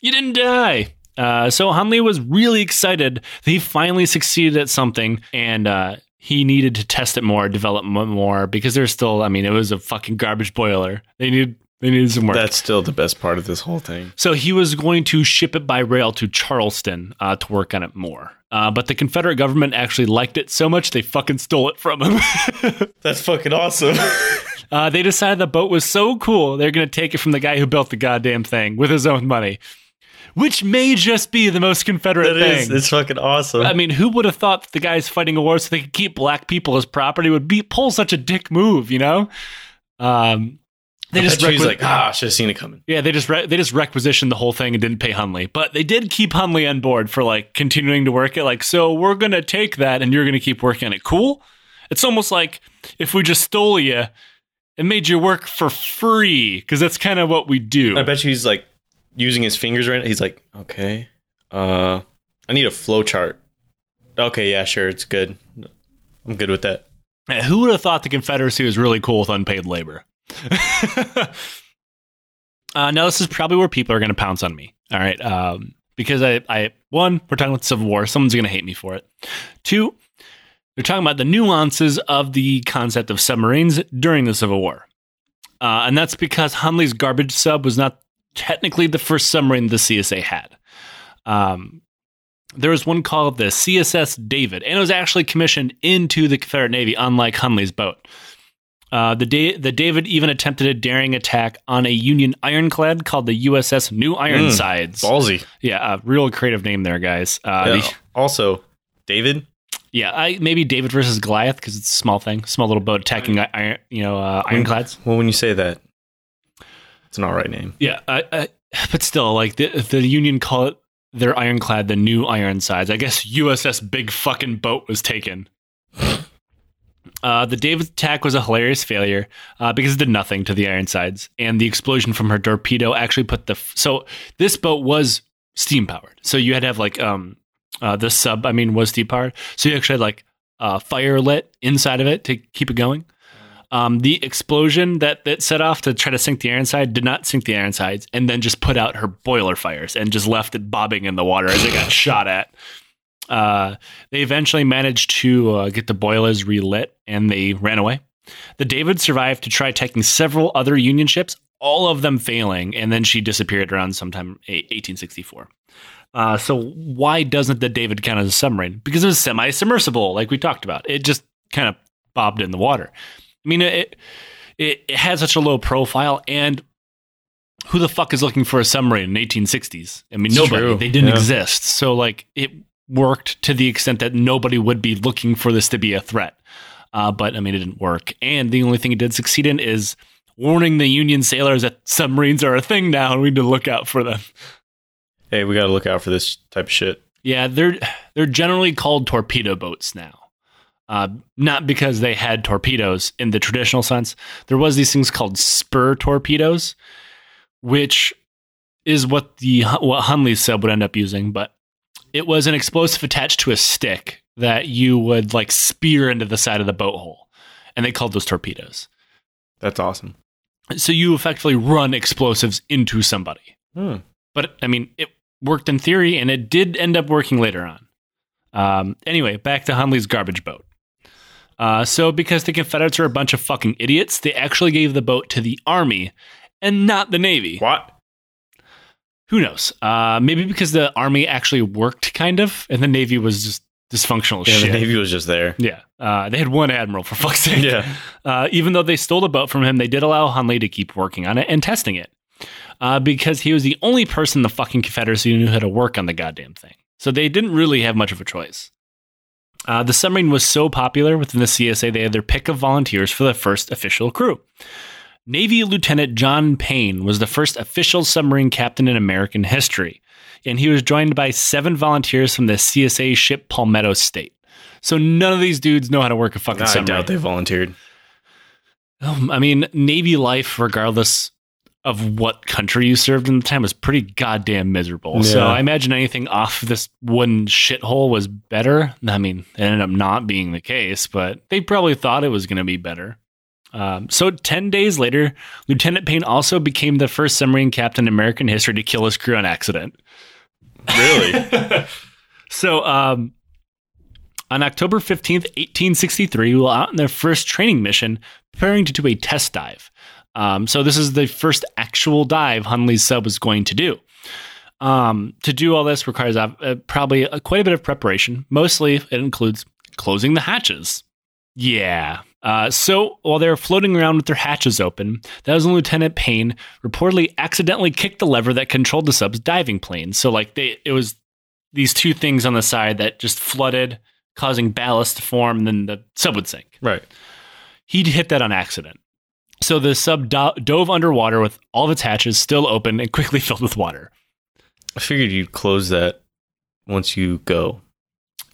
S4: You didn't die. Uh, so Hunley was really excited that he finally succeeded at something, and uh, he needed to test it more, develop mo- more, because there's still. I mean, it was a fucking garbage boiler. They needed they needed some work.
S5: That's still the best part of this whole thing.
S4: So he was going to ship it by rail to Charleston uh, to work on it more. Uh, but the Confederate government actually liked it so much they fucking stole it from him. (laughs)
S5: That's fucking awesome. (laughs)
S4: uh, they decided the boat was so cool they're going to take it from the guy who built the goddamn thing with his own money, which may just be the most Confederate
S5: That
S4: thing.
S5: is. It's fucking awesome.
S4: I mean, who would have thought that the guys fighting a war so they could keep black people as property would be pull such a dick move, you know? Um, they
S5: I
S4: just
S5: bet you he's
S4: requi-
S5: like, ah, should have seen it coming.
S4: Yeah, they just re- they just requisitioned the whole thing and didn't pay Hunley, but they did keep Hunley on board for like continuing to work it. Like, so we're gonna take that and you're gonna keep working on it. Cool. It's almost like if we just stole you and made you work for free, because that's kind of what we do.
S5: I bet you he's like using his fingers right now. He's like, okay, uh, I need a flow chart. Okay, yeah, sure, it's good. I'm good with that.
S4: Who would have thought the Confederacy was really cool with unpaid labor? (laughs) uh, now, this is probably where people are going to pounce on me. All right. Um, because I, I, one, we're talking about the Civil War. Someone's going to hate me for it. Two, they're talking about the nuances of the concept of submarines during the Civil War. Uh, and that's because Hunley's garbage sub was not technically the first submarine the CSA had. Um, there was one called the CSS David, and it was actually commissioned into the Confederate Navy, unlike Hunley's boat. Uh, the, da- the David even attempted a daring attack on a Union ironclad called the USS New Ironsides.
S5: Ballsy.
S4: yeah, a real creative name there, guys. Uh,
S5: Yeah.
S4: the-
S5: also, David.
S4: yeah, I, maybe David versus Goliath because it's a small thing, small little boat attacking iron, you know, uh, ironclads.
S5: Well, when you say that, it's an all right name.
S4: Yeah, I, I, but still, like the the Union call it their ironclad the New Ironsides. I guess USS Big Fucking Boat was taken. Uh, the David attack was a hilarious failure uh, because it did nothing to the Ironsides, and the explosion from her torpedo actually put the. F- so this boat was steam powered, so you had to have like um uh, the sub. I mean, was steam powered, so you actually had like uh, fire lit inside of it to keep it going. Um, the explosion that, that set off to try to sink the Ironside did not sink the Ironsides, and then just put out her boiler fires and just left it bobbing in the water as it got shot at. Uh, they eventually managed to uh, get the boilers relit, and they ran away. The David survived to try attacking several other Union ships, all of them failing, and then she disappeared around sometime eh, 1864. Uh, so why doesn't the David count as a submarine? Because it was semi-submersible, like we talked about. It just kind of bobbed in the water. I mean, it it, it had such a low profile, and who the fuck is looking for a submarine in the 1860s? I mean,
S5: It's
S4: nobody.
S5: true.
S4: They didn't
S5: Yeah.
S4: exist. So like it worked to the extent that nobody would be looking for this to be a threat. Uh, but I mean, it didn't work. And the only thing it did succeed in is warning the Union sailors that submarines are a thing now, and we need to look out for them.
S5: Hey, we got to look out for this type of shit.
S4: Yeah, they're they're generally called torpedo boats now. Uh, not because they had torpedoes in the traditional sense. There was these things called spur torpedoes, which is what the what Hunley's sub would end up using. But it was an explosive attached to a stick that you would like spear into the side of the boat hole, and they called those torpedoes.
S5: That's awesome.
S4: So you effectively run explosives into somebody.
S5: Hmm.
S4: But I mean, it worked in theory, and it did end up working later on. Um, anyway, back to Hunley's garbage boat. Uh, so, because the Confederates are a bunch of fucking idiots, they actually gave the boat to the Army and not the Navy.
S5: What?
S4: Who knows? Uh, maybe because the Army actually worked, kind of, and the Navy was just dysfunctional
S5: Yeah,
S4: shit.
S5: the Navy was just there.
S4: Yeah, uh, they had one admiral for fuck's sake.
S5: Yeah.
S4: Uh, even though they stole the boat from him, they did allow Hunley to keep working on it and testing it, uh, because he was the only person in the fucking Confederacy who knew how to work on the goddamn thing. So they didn't really have much of a choice. Uh, the submarine was so popular within the CSA, they had their pick of volunteers for the first official crew. Navy Lieutenant John Payne was the first official submarine captain in American history, and he was joined by seven volunteers from the CSA ship Palmetto State. So none of these dudes know how to work a fucking
S5: I
S4: submarine.
S5: doubt they volunteered.
S4: Um, I mean, Navy life, regardless of what country you served in the time, was pretty goddamn miserable. So I imagine anything off this wooden shithole was better. I mean, it ended up not being the case, but they probably thought it was going to be better. Um, so 10 days later, Lieutenant Payne also became the first submarine captain in American history to kill his crew on accident.
S5: Really? (laughs)
S4: So, um, on October 15th, 1863, while out on their first training mission, preparing to do a test dive. Um, so, this is the first actual dive Hunley's sub was going to do. Um, to do all this requires uh, uh, probably uh, quite a bit of preparation. Mostly, it includes closing the hatches. Yeah. Uh, so while they were floating around with their hatches open, that was when Lieutenant Payne reportedly accidentally kicked the lever that controlled the sub's diving plane. So like they, it was these two things on the side that just flooded, causing ballast to form, and then the sub would sink.
S5: right.
S4: He'd hit that on accident. So the sub do- dove underwater with all of its hatches still open and quickly (laughs) filled with water.
S5: I figured you'd close that once you go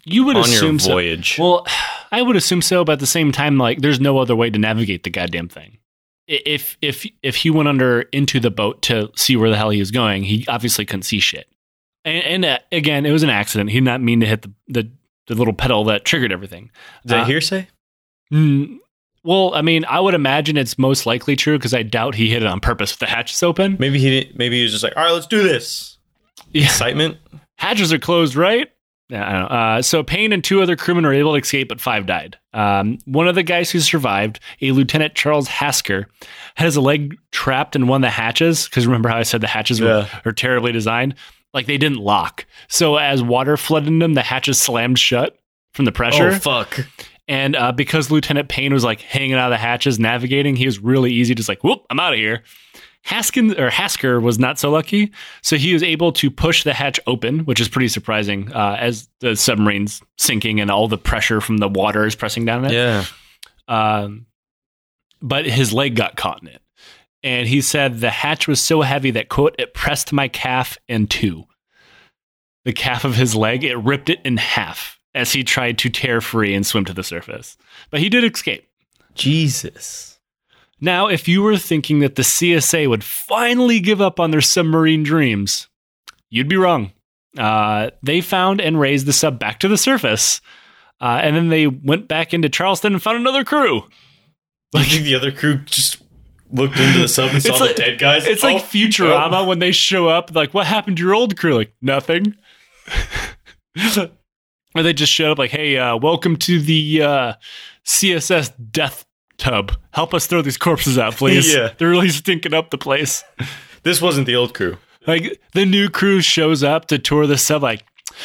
S4: You would assume so.
S5: voyage.
S4: Well, (sighs) I would assume so, but at the same time, like there's no other way to navigate the goddamn thing. If if if he went under into the boat to see where the hell he was going, he obviously couldn't see shit. And, and uh, again, it was an accident. He did not mean to hit the the, the little pedal that triggered everything.
S5: Is that
S4: uh,
S5: hearsay?
S4: Mm, well, I mean, I would imagine it's most likely true because I doubt he hit it on purpose with the hatches open.
S5: Maybe he didn't, maybe he was just like, all right, let's do this.
S4: Yeah.
S5: Excitement.
S4: hatches are closed, right? Yeah, I don't know. Uh, so Payne and two other crewmen were able to escape, but five died. Um, one of the guys who survived, a Lieutenant Charles Hasker, had his leg trapped in one of the hatches. Because remember how I said the hatches were,
S5: Yeah.
S4: are terribly designed? Like they didn't lock. So as water flooded in them, the hatches slammed shut from the pressure.
S5: Oh fuck.
S4: And uh, because Lieutenant Payne was like hanging out of the hatches, navigating, he was really easy, just like, whoop, I'm out of here. Haskin or Hasker was not so lucky, so he was able to push the hatch open, which is pretty surprising uh, as the submarine's sinking and all the pressure from the water is pressing down on it.
S5: Yeah.
S4: Um, but his leg got caught in it, and he said the hatch was so heavy that quote it pressed my calf in two. The calf of his leg it ripped it in half as he tried to tear free and swim to the surface, but he did escape.
S5: Jesus.
S4: Now, if you were thinking that the CSA would finally give up on their submarine dreams, you'd be wrong. Uh, they found and raised the sub back to the surface, uh, and then they went back into Charleston and found another crew.
S5: Like the other crew just looked into the sub and saw
S4: It's
S5: the
S4: like-
S5: dead guys.
S4: It's
S5: Oh,
S4: like Futurama when they show up, like, what happened to your old crew? Like, nothing. (laughs) or they just showed up, like, hey, uh, welcome to the uh, CSS Death tub. Help us throw these corpses out, please. (laughs)
S5: Yeah.
S4: They're really stinking up the place.
S5: This wasn't the old crew.
S4: Like the new crew shows up to tour the sub, like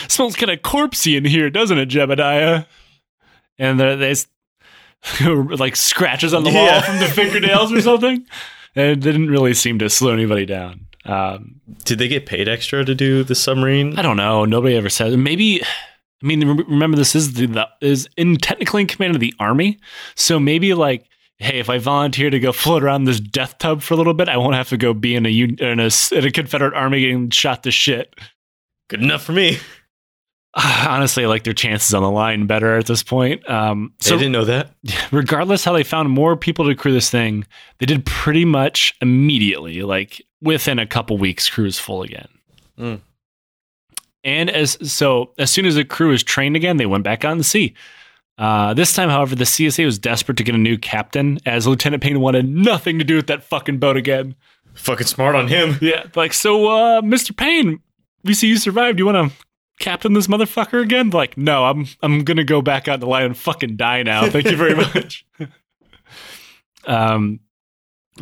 S4: smells kind of corpsey in here, doesn't it, Jebediah? And there- there's (laughs) like scratches on the wall from the fingernails or something. And it didn't really seem to slow anybody down. Um,
S5: Did they get paid extra to do the submarine?
S4: I don't know. Nobody ever said. Maybe. I mean, remember this is the, the is in technically in command of the army, so maybe like, hey, if I volunteer to go float around this death tub for a little bit, I won't have to go be in a in a, in a Confederate army getting shot to shit.
S5: Good enough for me. (sighs)
S4: Honestly, I like their chances on the line better at this point. Um,
S5: They didn't know that. (laughs)
S4: regardless how they found more people to crew this thing, they did pretty much immediately, like within a couple weeks, crew is full again.
S5: Mm.
S4: And as so, as soon as the crew was trained again, they went back out in the sea. Uh, this time, however, the CSA was desperate to get a new captain, as Lieutenant Payne wanted nothing to do with that fucking boat again.
S5: Fucking smart on him.
S4: Yeah, like so, uh, Mr. Payne, we see you survived. You want to captain this motherfucker again? Like, no, I'm I'm gonna go back out the line and fucking die now. Thank you very (laughs) much. um,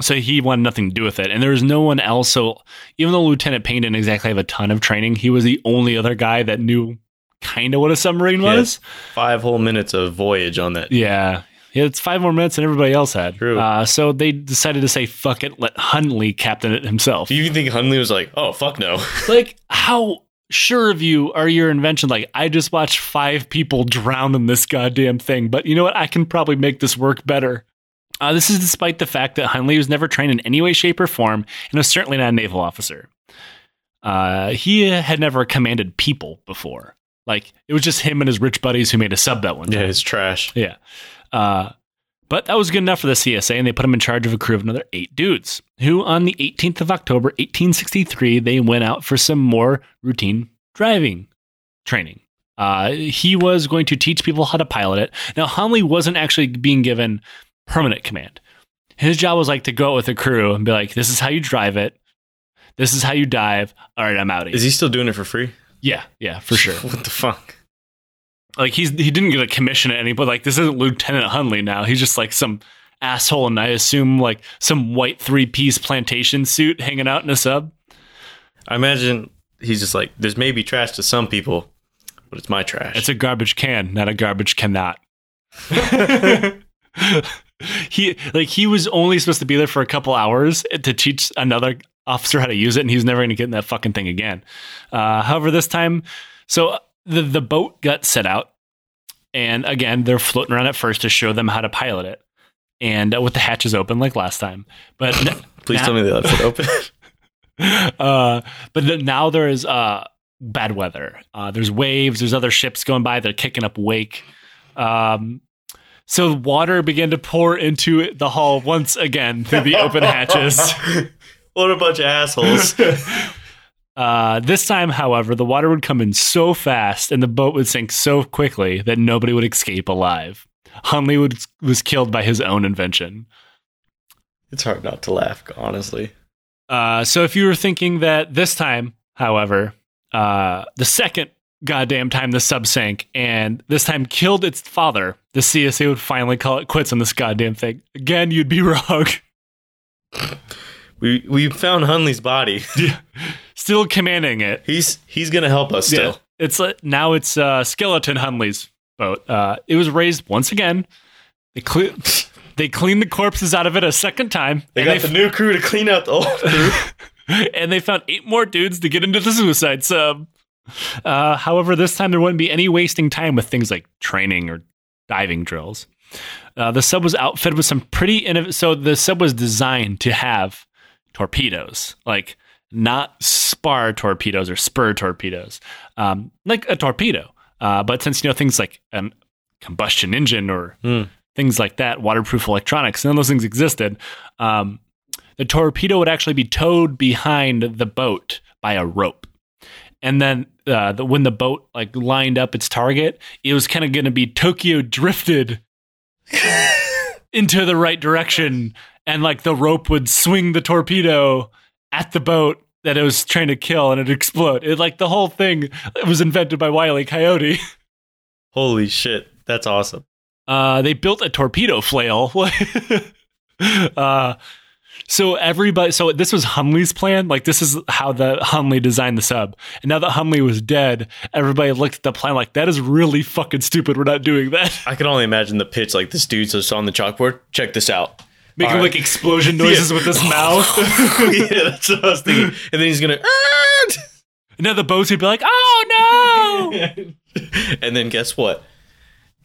S4: so he wanted nothing to do with it, and there was no one else. So even though Lieutenant Payne didn't exactly have a ton of training, he was the only other guy that knew kind of what a submarine
S5: Yeah.
S4: was.
S5: Five whole minutes of voyage on that.
S4: Yeah. Yeah, it's five more minutes than everybody else had.
S5: True.
S4: Uh, so they decided to say, fuck it, let Hunley captain it himself.
S5: Do you think Hunley was like, oh, fuck no? (laughs)
S4: like how sure of you are your invention like i just watched five people drown in this goddamn thing but you know what i can probably make this work better uh, this is despite the fact that Hunley was never trained in any way, shape, or form, and was certainly not a naval officer. Uh, he had never commanded people before. Like it was just him and his rich buddies who made a sub that one Time.
S5: Yeah, it's trash.
S4: Yeah. Uh, but that was good enough for the CSA, and they put him in charge of a crew of another eight dudes, who on the 18th of October, 1863, they went out for some more routine driving training. Uh, he was going to teach people how to pilot it. Now, Hunley wasn't actually being given permanent command. His job was like to go out with a crew and be like, this is how you drive it. This is how you dive. All right, I'm out.
S5: Is he still doing it for free?
S4: yeah, yeah, for (laughs) sure
S5: what the fuck?
S4: like he's he didn't get a commission at any but like this isn't lieutenant hunley now he's just like some asshole and i assume like some white three-piece plantation suit hanging out in a sub
S5: I imagine he's just like, there's maybe trash to some people, but it's my trash.
S4: it's a garbage can not a garbage cannot (laughs) (laughs) he like he was only supposed to be there for a couple hours to teach another officer how to use it and he was never going to get in that fucking thing again uh, however this time so the the boat got set out and again they're floating around at first to show them how to pilot it and uh, with the hatches open like last time but
S5: Please
S4: now-
S5: tell me they left it open. (laughs)
S4: uh, but th- now there is uh, bad weather. Uh, there's waves. There's other ships going by. They're kicking up wake. Um, so water began to pour into the hull once again through the open hatches. (laughs)
S5: what a bunch of assholes. (laughs)
S4: Uh, this time, however, the water would come in so fast and the boat would sink so quickly that nobody would escape alive. Hunley would, was killed by his own invention.
S5: it's hard not to laugh, honestly.
S4: Uh, so if you were thinking that this time, however, uh, the second goddamn time the sub sank and this time killed its father, the CSA would finally call it quits on this goddamn thing. Again, you'd be (laughs) wrong.
S5: We we found Hunley's body. (laughs) (laughs)
S4: Still commanding it.
S5: He's he's gonna help us still.
S4: Yeah. It's uh, now it's uh, skeleton Hunley's boat. Uh, it was raised once again. They cle- they cleaned the corpses out of it a second time.
S5: They got the new crew to clean out the old crew.
S4: and they found eight more dudes to get into the suicide sub. Uh, however, this time there wouldn't be any wasting time with things like training or diving drills. Uh, the sub was outfitted with some pretty innovative. So the sub was designed to have torpedoes, like not spar torpedoes or spur torpedoes, um, like a torpedo. Uh, but since you know things like a combustion engine or
S5: Hmm.
S4: things like that, waterproof electronics, none of those things existed. Um, the torpedo would actually be towed behind the boat by a rope. And then uh, the, when the boat like lined up its target, it was kind of going to be Tokyo drifted (laughs) into the right direction, and like the rope would swing the torpedo at the boat that it was trying to kill, and it'd explode. It like the whole thing was invented by Wiley Coyote. (laughs)
S5: Holy shit, that's awesome.
S4: Uh, they built a torpedo flail. (laughs) uh, so everybody, so this was Hunley's plan. Like this is how the Hunley designed the sub. And now that Hunley was dead, everybody looked at the plan like that is really fucking stupid. We're not doing that.
S5: I can only imagine the pitch like this dude's just on the chalkboard. Check this out.
S4: Making
S5: right.
S4: like explosion noises with his (laughs) mouth. (laughs)
S5: yeah, that's what I was thinking. And then he's gonna. Ah!
S4: and now the boats would be like, oh no. (laughs)
S5: and then guess what?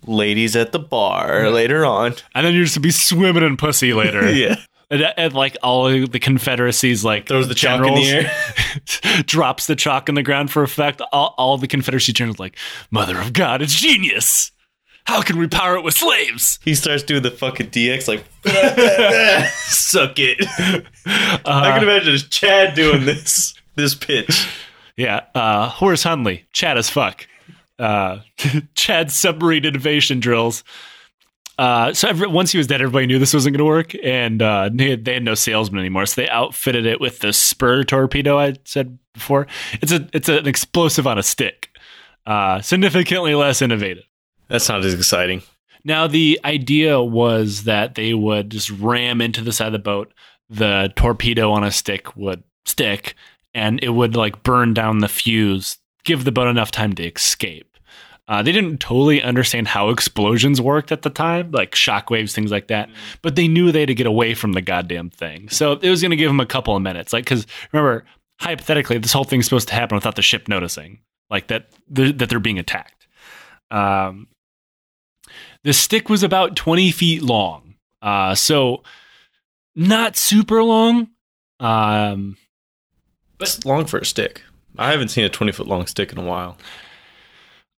S5: Ladies at the bar later on.
S4: and then you're just to be swimming in pussy later.
S5: Yeah.
S4: And, and like all of the Confederacy's like
S5: Throws the chalk in the air. (laughs)
S4: drops the chalk on the ground for effect. All, all the Confederacy generals like, Mother of God, it's genius. How can we power it with slaves?
S5: He starts doing the fucking DX like (laughs) suck it. (laughs) I can imagine Chad doing this this pitch.
S4: Yeah, uh, Horace Hunley, Chad as fuck. Uh, Chad submarine innovation drills. Uh, so every, once he was dead, everybody knew this wasn't going to work, and uh, they, had, they had no salesman anymore. So they outfitted it with the spur torpedo I said before. It's a it's an explosive on a stick, uh, significantly less innovative.
S5: That's not as exciting.
S4: Now the idea was that they would just ram into the side of the boat. The torpedo on a stick would stick, and it would like burn down the fuse, give the boat enough time to escape. Uh, they didn't totally understand how explosions worked at the time, like shockwaves, things like that. But they knew they had to get away from the goddamn thing. So it was going to give them a couple of minutes. Like, because remember, hypothetically, this whole thing's supposed to happen without the ship noticing, like that that they're being attacked. Um, the stick was about 20 feet long. Uh, so not super long. Um,
S5: It's long for a stick. I haven't seen a 20 foot long stick in a while.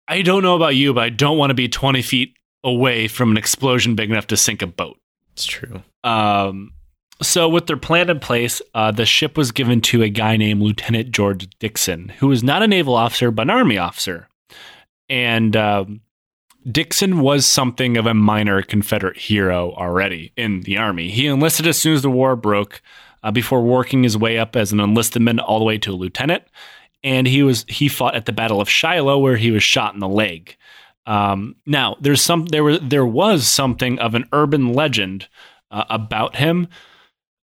S4: I don't know about you, but I don't want to be 20 feet away from an explosion big enough to sink a boat.
S5: It's true.
S4: Um, so, with their plan in place, uh, the ship was given to a guy named Lieutenant George Dixon, who was not a naval officer, but an army officer. And um, Dixon was something of a minor Confederate hero already in the army. He enlisted as soon as the war broke, uh, before working his way up as an enlisted man all the way to a lieutenant. And he was he fought at the Battle of Shiloh, where he was shot in the leg. Um, now, there's some there was there was something of an urban legend uh, about him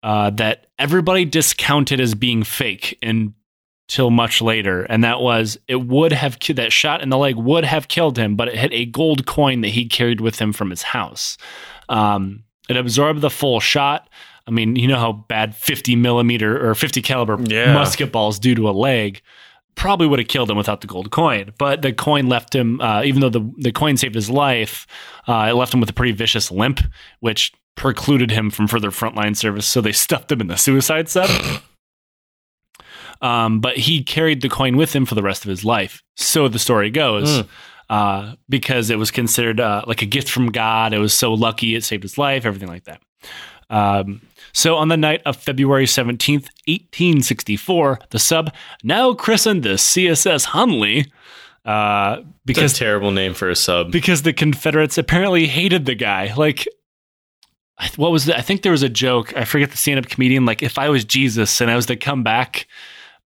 S4: uh, that everybody discounted as being fake until much later, and that was it would have that shot in the leg would have killed him, but it hit a gold coin that he carried with him from his house. Um, it absorbed the full shot. I mean, you know how bad 50 millimeter or 50 caliber
S5: Yeah.
S4: musket balls do to a leg. Probably would have killed him without the gold coin, but the coin left him. Uh, even though the the coin saved his life, uh, it left him with a pretty vicious limp, which precluded him from further frontline service. So they (laughs) stuffed him in the suicide sub. um, but he carried the coin with him for the rest of his life. So the story goes.
S5: Hmm.
S4: Uh, because it was considered uh, like a gift from God. It was so lucky, it saved his life, everything like that. Um, so on the night of February 17th, 1864, the sub, now christened the CSS Hunley, uh, because
S5: a terrible name for a sub.
S4: because the Confederates apparently hated the guy. Like, what was the, I think there was a joke. I forget the stand-up comedian. Like, if I was Jesus and I was to come back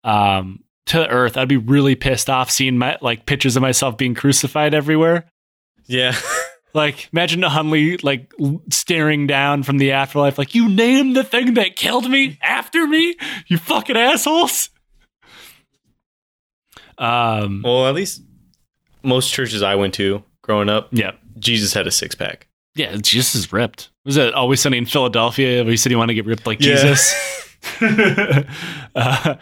S4: um, to Earth, I'd be really pissed off seeing my like pictures of myself being crucified everywhere.
S5: yeah. (laughs)
S4: Like, imagine Hunley like staring down from the afterlife, like, "You named the thing that killed me after me, you fucking assholes." Um,
S5: well, at least most churches I went to growing up,
S4: yeah,
S5: Jesus had a six pack.
S4: Yeah, Jesus is ripped. Was it always sunny in Philadelphia? Where he said he wanted to get ripped like
S5: Yeah.
S4: Jesus. (laughs) (laughs) uh,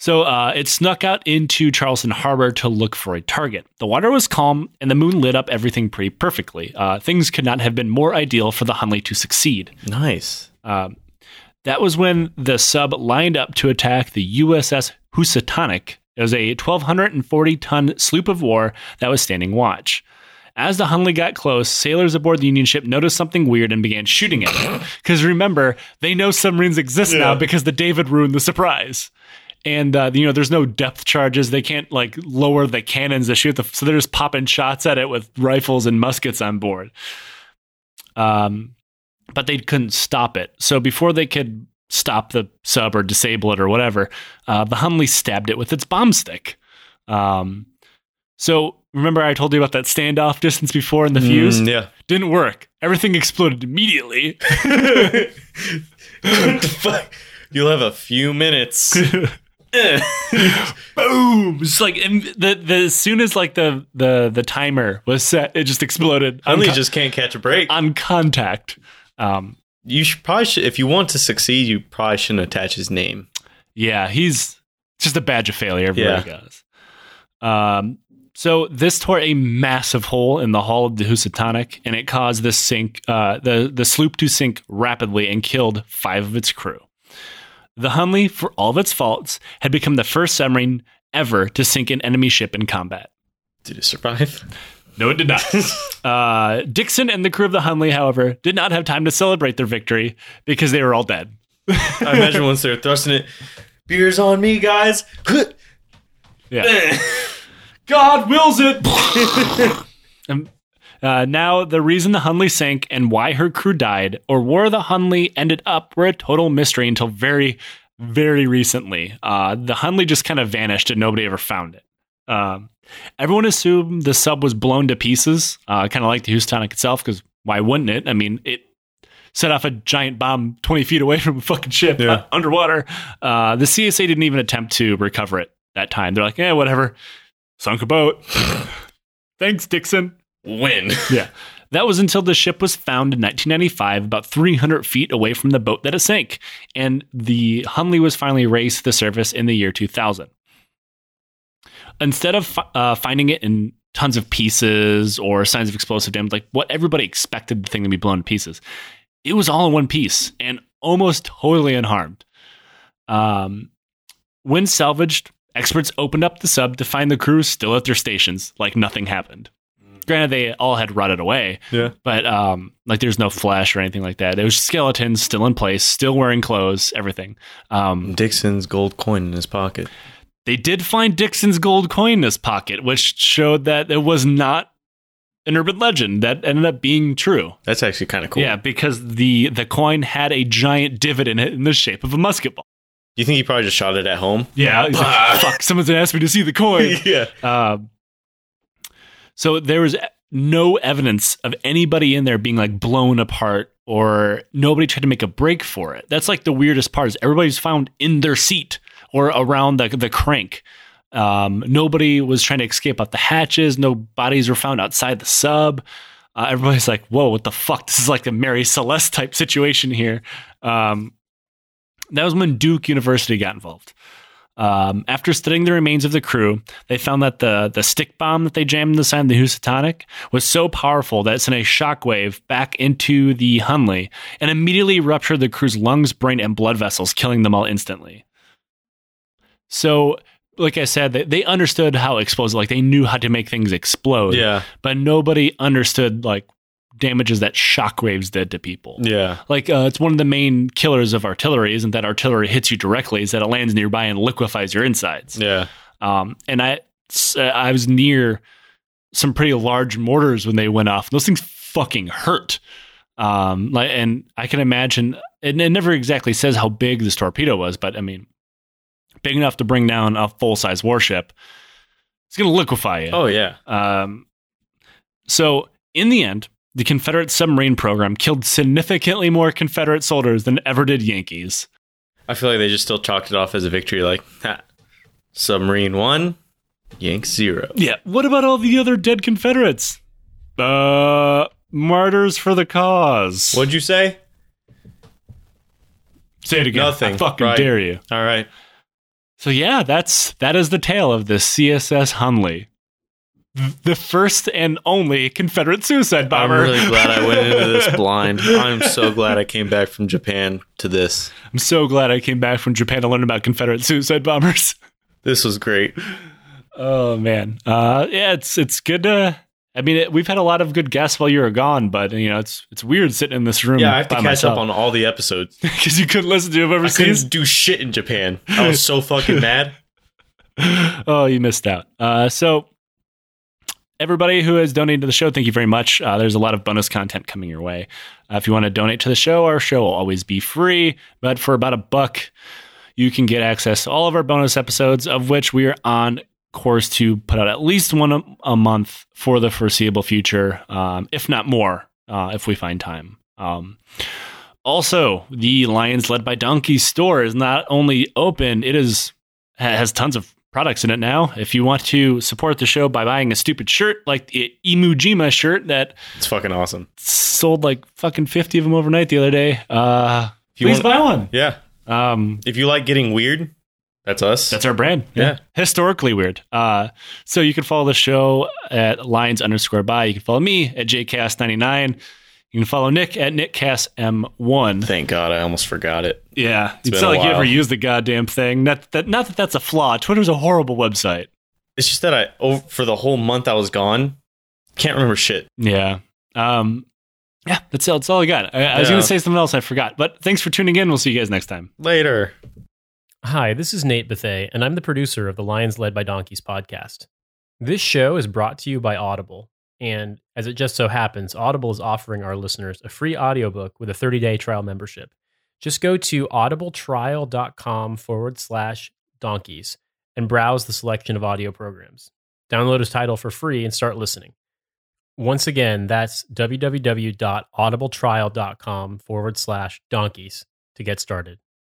S4: so uh, it snuck out into Charleston Harbor to look for a target. The water was calm, and the moon lit up everything pretty perfectly. Uh, things could not have been more ideal for the Hunley to succeed.
S5: Nice.
S4: Um, that was when the sub lined up to attack the USS Housatonic. It was a 1,240 ton sloop of war that was standing watch. As the Hunley got close, sailors aboard the Union ship noticed something weird and began shooting at it. Because remember, they know submarines exist now because the David ruined the surprise. And uh, you know, there's no depth charges. They can't like lower the cannons to shoot the. So they're just popping shots at it with rifles and muskets on board. Um, but they couldn't stop it. So before they could stop the sub or disable it or whatever, uh, the Hunley stabbed it with its bomb stick. Um, So remember I told you about that standoff distance before in the fuse?
S5: Mm, yeah.
S4: Didn't work. Everything exploded immediately.
S5: what (laughs) (laughs) the fuck? You'll have a few minutes. (laughs) (laughs)
S4: Boom! It's like and the the as soon as like the the the timer was set, it just exploded. on
S5: Hunley
S4: con-
S5: just can't catch a break.
S4: on contact. Um,
S5: You should probably should, if you want to succeed, you probably shouldn't attach his name.
S4: yeah, he's just a badge of failure everywhere he goes. Um, so this tore a massive hole in the hull of the Housatonic, and it caused the sink, uh, the the sloop to sink rapidly and killed five of its crew. The Hunley, for all of its faults, had become the first submarine ever to sink an enemy ship in combat.
S5: Did it survive?
S4: No, it did not. (laughs) uh, Dixon and the crew of the Hunley, however, did not have time to celebrate their victory because they were all dead. (laughs)
S5: I imagine once they're thrusting it, beers on me, guys.
S4: Yeah. (laughs) God wills it. Um, uh, now, the reason the Hunley sank and why her crew died, or where the Hunley ended up, were a total mystery until very, very recently. Uh, the Hunley just kind of vanished and nobody ever found it. Um, everyone assumed the sub was blown to pieces, uh, kind of like the Housatonic itself, because why wouldn't it? I mean, it set off a giant bomb 20 feet away (laughs) from a fucking ship
S5: Yeah.
S4: uh, (laughs) underwater. Uh, the CSA didn't even attempt to recover it that time. They're like, yeah, whatever. Sunk a boat. (laughs) Thanks, Dixon.
S5: Win. (laughs)
S4: Yeah. That was until the ship was found in 1995, about 300 feet away from the boat that it sank, and the Hunley was finally raised to the surface in the year 2000. Instead of uh, finding it in tons of pieces or signs of explosive damage, like what everybody expected the thing to be blown to pieces, it was all in one piece and almost totally unharmed. Um, when salvaged, experts opened up the sub to find the crew still at their stations, like nothing happened. Granted, they all had rotted away,
S5: Yeah.
S4: but um, like there's no flesh or anything like that. It was skeletons still in place, still wearing clothes, everything. Um,
S5: Dixon's gold coin in his pocket.
S4: they did find Dixon's gold coin in his pocket, which showed that it was not an urban legend. That ended up being true.
S5: That's actually kind of cool.
S4: Yeah, because the the coin had a giant divot in it in the shape of a musket ball.
S5: You think he probably just shot it at home?
S4: Yeah, (laughs) he's like, fuck, someone's asked me to see the coin. (laughs)
S5: yeah.
S4: Um, so there was no evidence of anybody in there being like blown apart or nobody tried to make a break for it. That's like the weirdest part is everybody's found in their seat or around the, the crank. Um, nobody was trying to escape out the hatches. No bodies were found outside the sub. Uh, everybody's like, whoa, what the fuck? This is like a Mary Celeste type situation here. Um, that was when Duke University got involved. Um, after studying the remains of the crew, they found that the the stick bomb that they jammed in the side of the Housatonic was so powerful that it sent a shockwave back into the Hunley and immediately ruptured the crew's lungs, brain, and blood vessels, killing them all instantly. So, like I said, they, they understood how explosive, like they knew how to make things explode,
S5: Yeah.
S4: but nobody understood like damages that shockwaves did to people
S5: Yeah.
S4: like uh, it's one of the main killers of artillery isn't that artillery hits you directly is that it lands nearby and liquefies your insides
S5: Yeah.
S4: um, and i uh, i was near some pretty large mortars when they went off those things fucking hurt um, like and i can imagine it, it never exactly says how big this torpedo was but i mean big enough to bring down a full-size warship it's going to liquefy it.
S5: Oh yeah.
S4: um, so, in the end, the Confederate submarine program killed significantly more Confederate soldiers than ever did Yankees.
S5: I feel like they just still chalked it off as a victory. Like, ha, submarine one, Yank zero.
S4: Yeah. What about all the other dead Confederates? Uh, martyrs for the cause.
S5: What'd you say?
S4: Say it again.
S5: Nothing.
S4: I fucking
S5: Right.
S4: dare you.
S5: All right.
S4: So yeah, that's that is the tale of the CSS Hunley, the first and only Confederate suicide bomber.
S5: I'm really glad I went into this (laughs) blind. I'm so glad I came back from Japan to this.
S4: I'm so glad I came back from Japan to learn about Confederate suicide bombers. (laughs)
S5: This was great.
S4: Oh man, uh, yeah, it's it's good to. I mean, it, we've had a lot of good guests while you were gone, but you know, it's it's weird sitting in this room.
S5: Yeah, I have to catch
S4: myself.
S5: up on all the episodes. (laughs)
S4: because you couldn't listen to them
S5: I
S4: overseas.
S5: couldn't do shit in Japan. I was so fucking mad.
S4: oh, you missed out. Uh, so, everybody who has donated to the show, thank you very much. Uh, there's a lot of bonus content coming your way. Uh, if you want to donate to the show, our show will always be free, but for about a buck, you can get access to all of our bonus episodes, of which we are on course to put out at least one a, a month for the foreseeable future, um, if not more, uh, if we find time. Um, also, the Lions Led by Donkeys store is not only open; it is has tons of products in it now. If you want to support the show by buying a stupid shirt like the Imujima shirt that
S5: It's fucking awesome.
S4: sold like fucking 50 of them overnight the other day, uh,
S5: you
S4: please
S5: want-
S4: buy one.
S5: Yeah.
S4: Um,
S5: If you like getting weird, that's us.
S4: that's our brand.
S5: Yeah.
S4: Historically weird. Uh, so you can follow the show at Lions underscore by. You can follow me at JCast99. You can follow Nick at NickCastM1.
S5: Thank God, I almost forgot it.
S4: Yeah. It's,
S5: been
S4: not
S5: a
S4: like you ever
S5: while.
S4: use the goddamn thing. Not that, not that that's a flaw. Twitter's a horrible website.
S5: It's just that I oh, for the whole month I was gone, can't remember shit.
S4: Yeah. Um, yeah, that's all, that's all I got. I, I was
S5: Yeah.
S4: going to say something else I forgot. But thanks for tuning in. We'll see you guys next time.
S5: Later.
S6: Hi, this is Nate Bethay, and I'm the producer of the Lions Led by Donkeys podcast. This show is brought to you by Audible, and as it just so happens, Audible is offering our listeners a free audiobook with a 30-day trial membership. Just go to audibletrial.com forward slash donkeys and browse the selection of audio programs. Download his title for free and start listening. Once again, that's www.audibletrial.com forward slash donkeys to get started.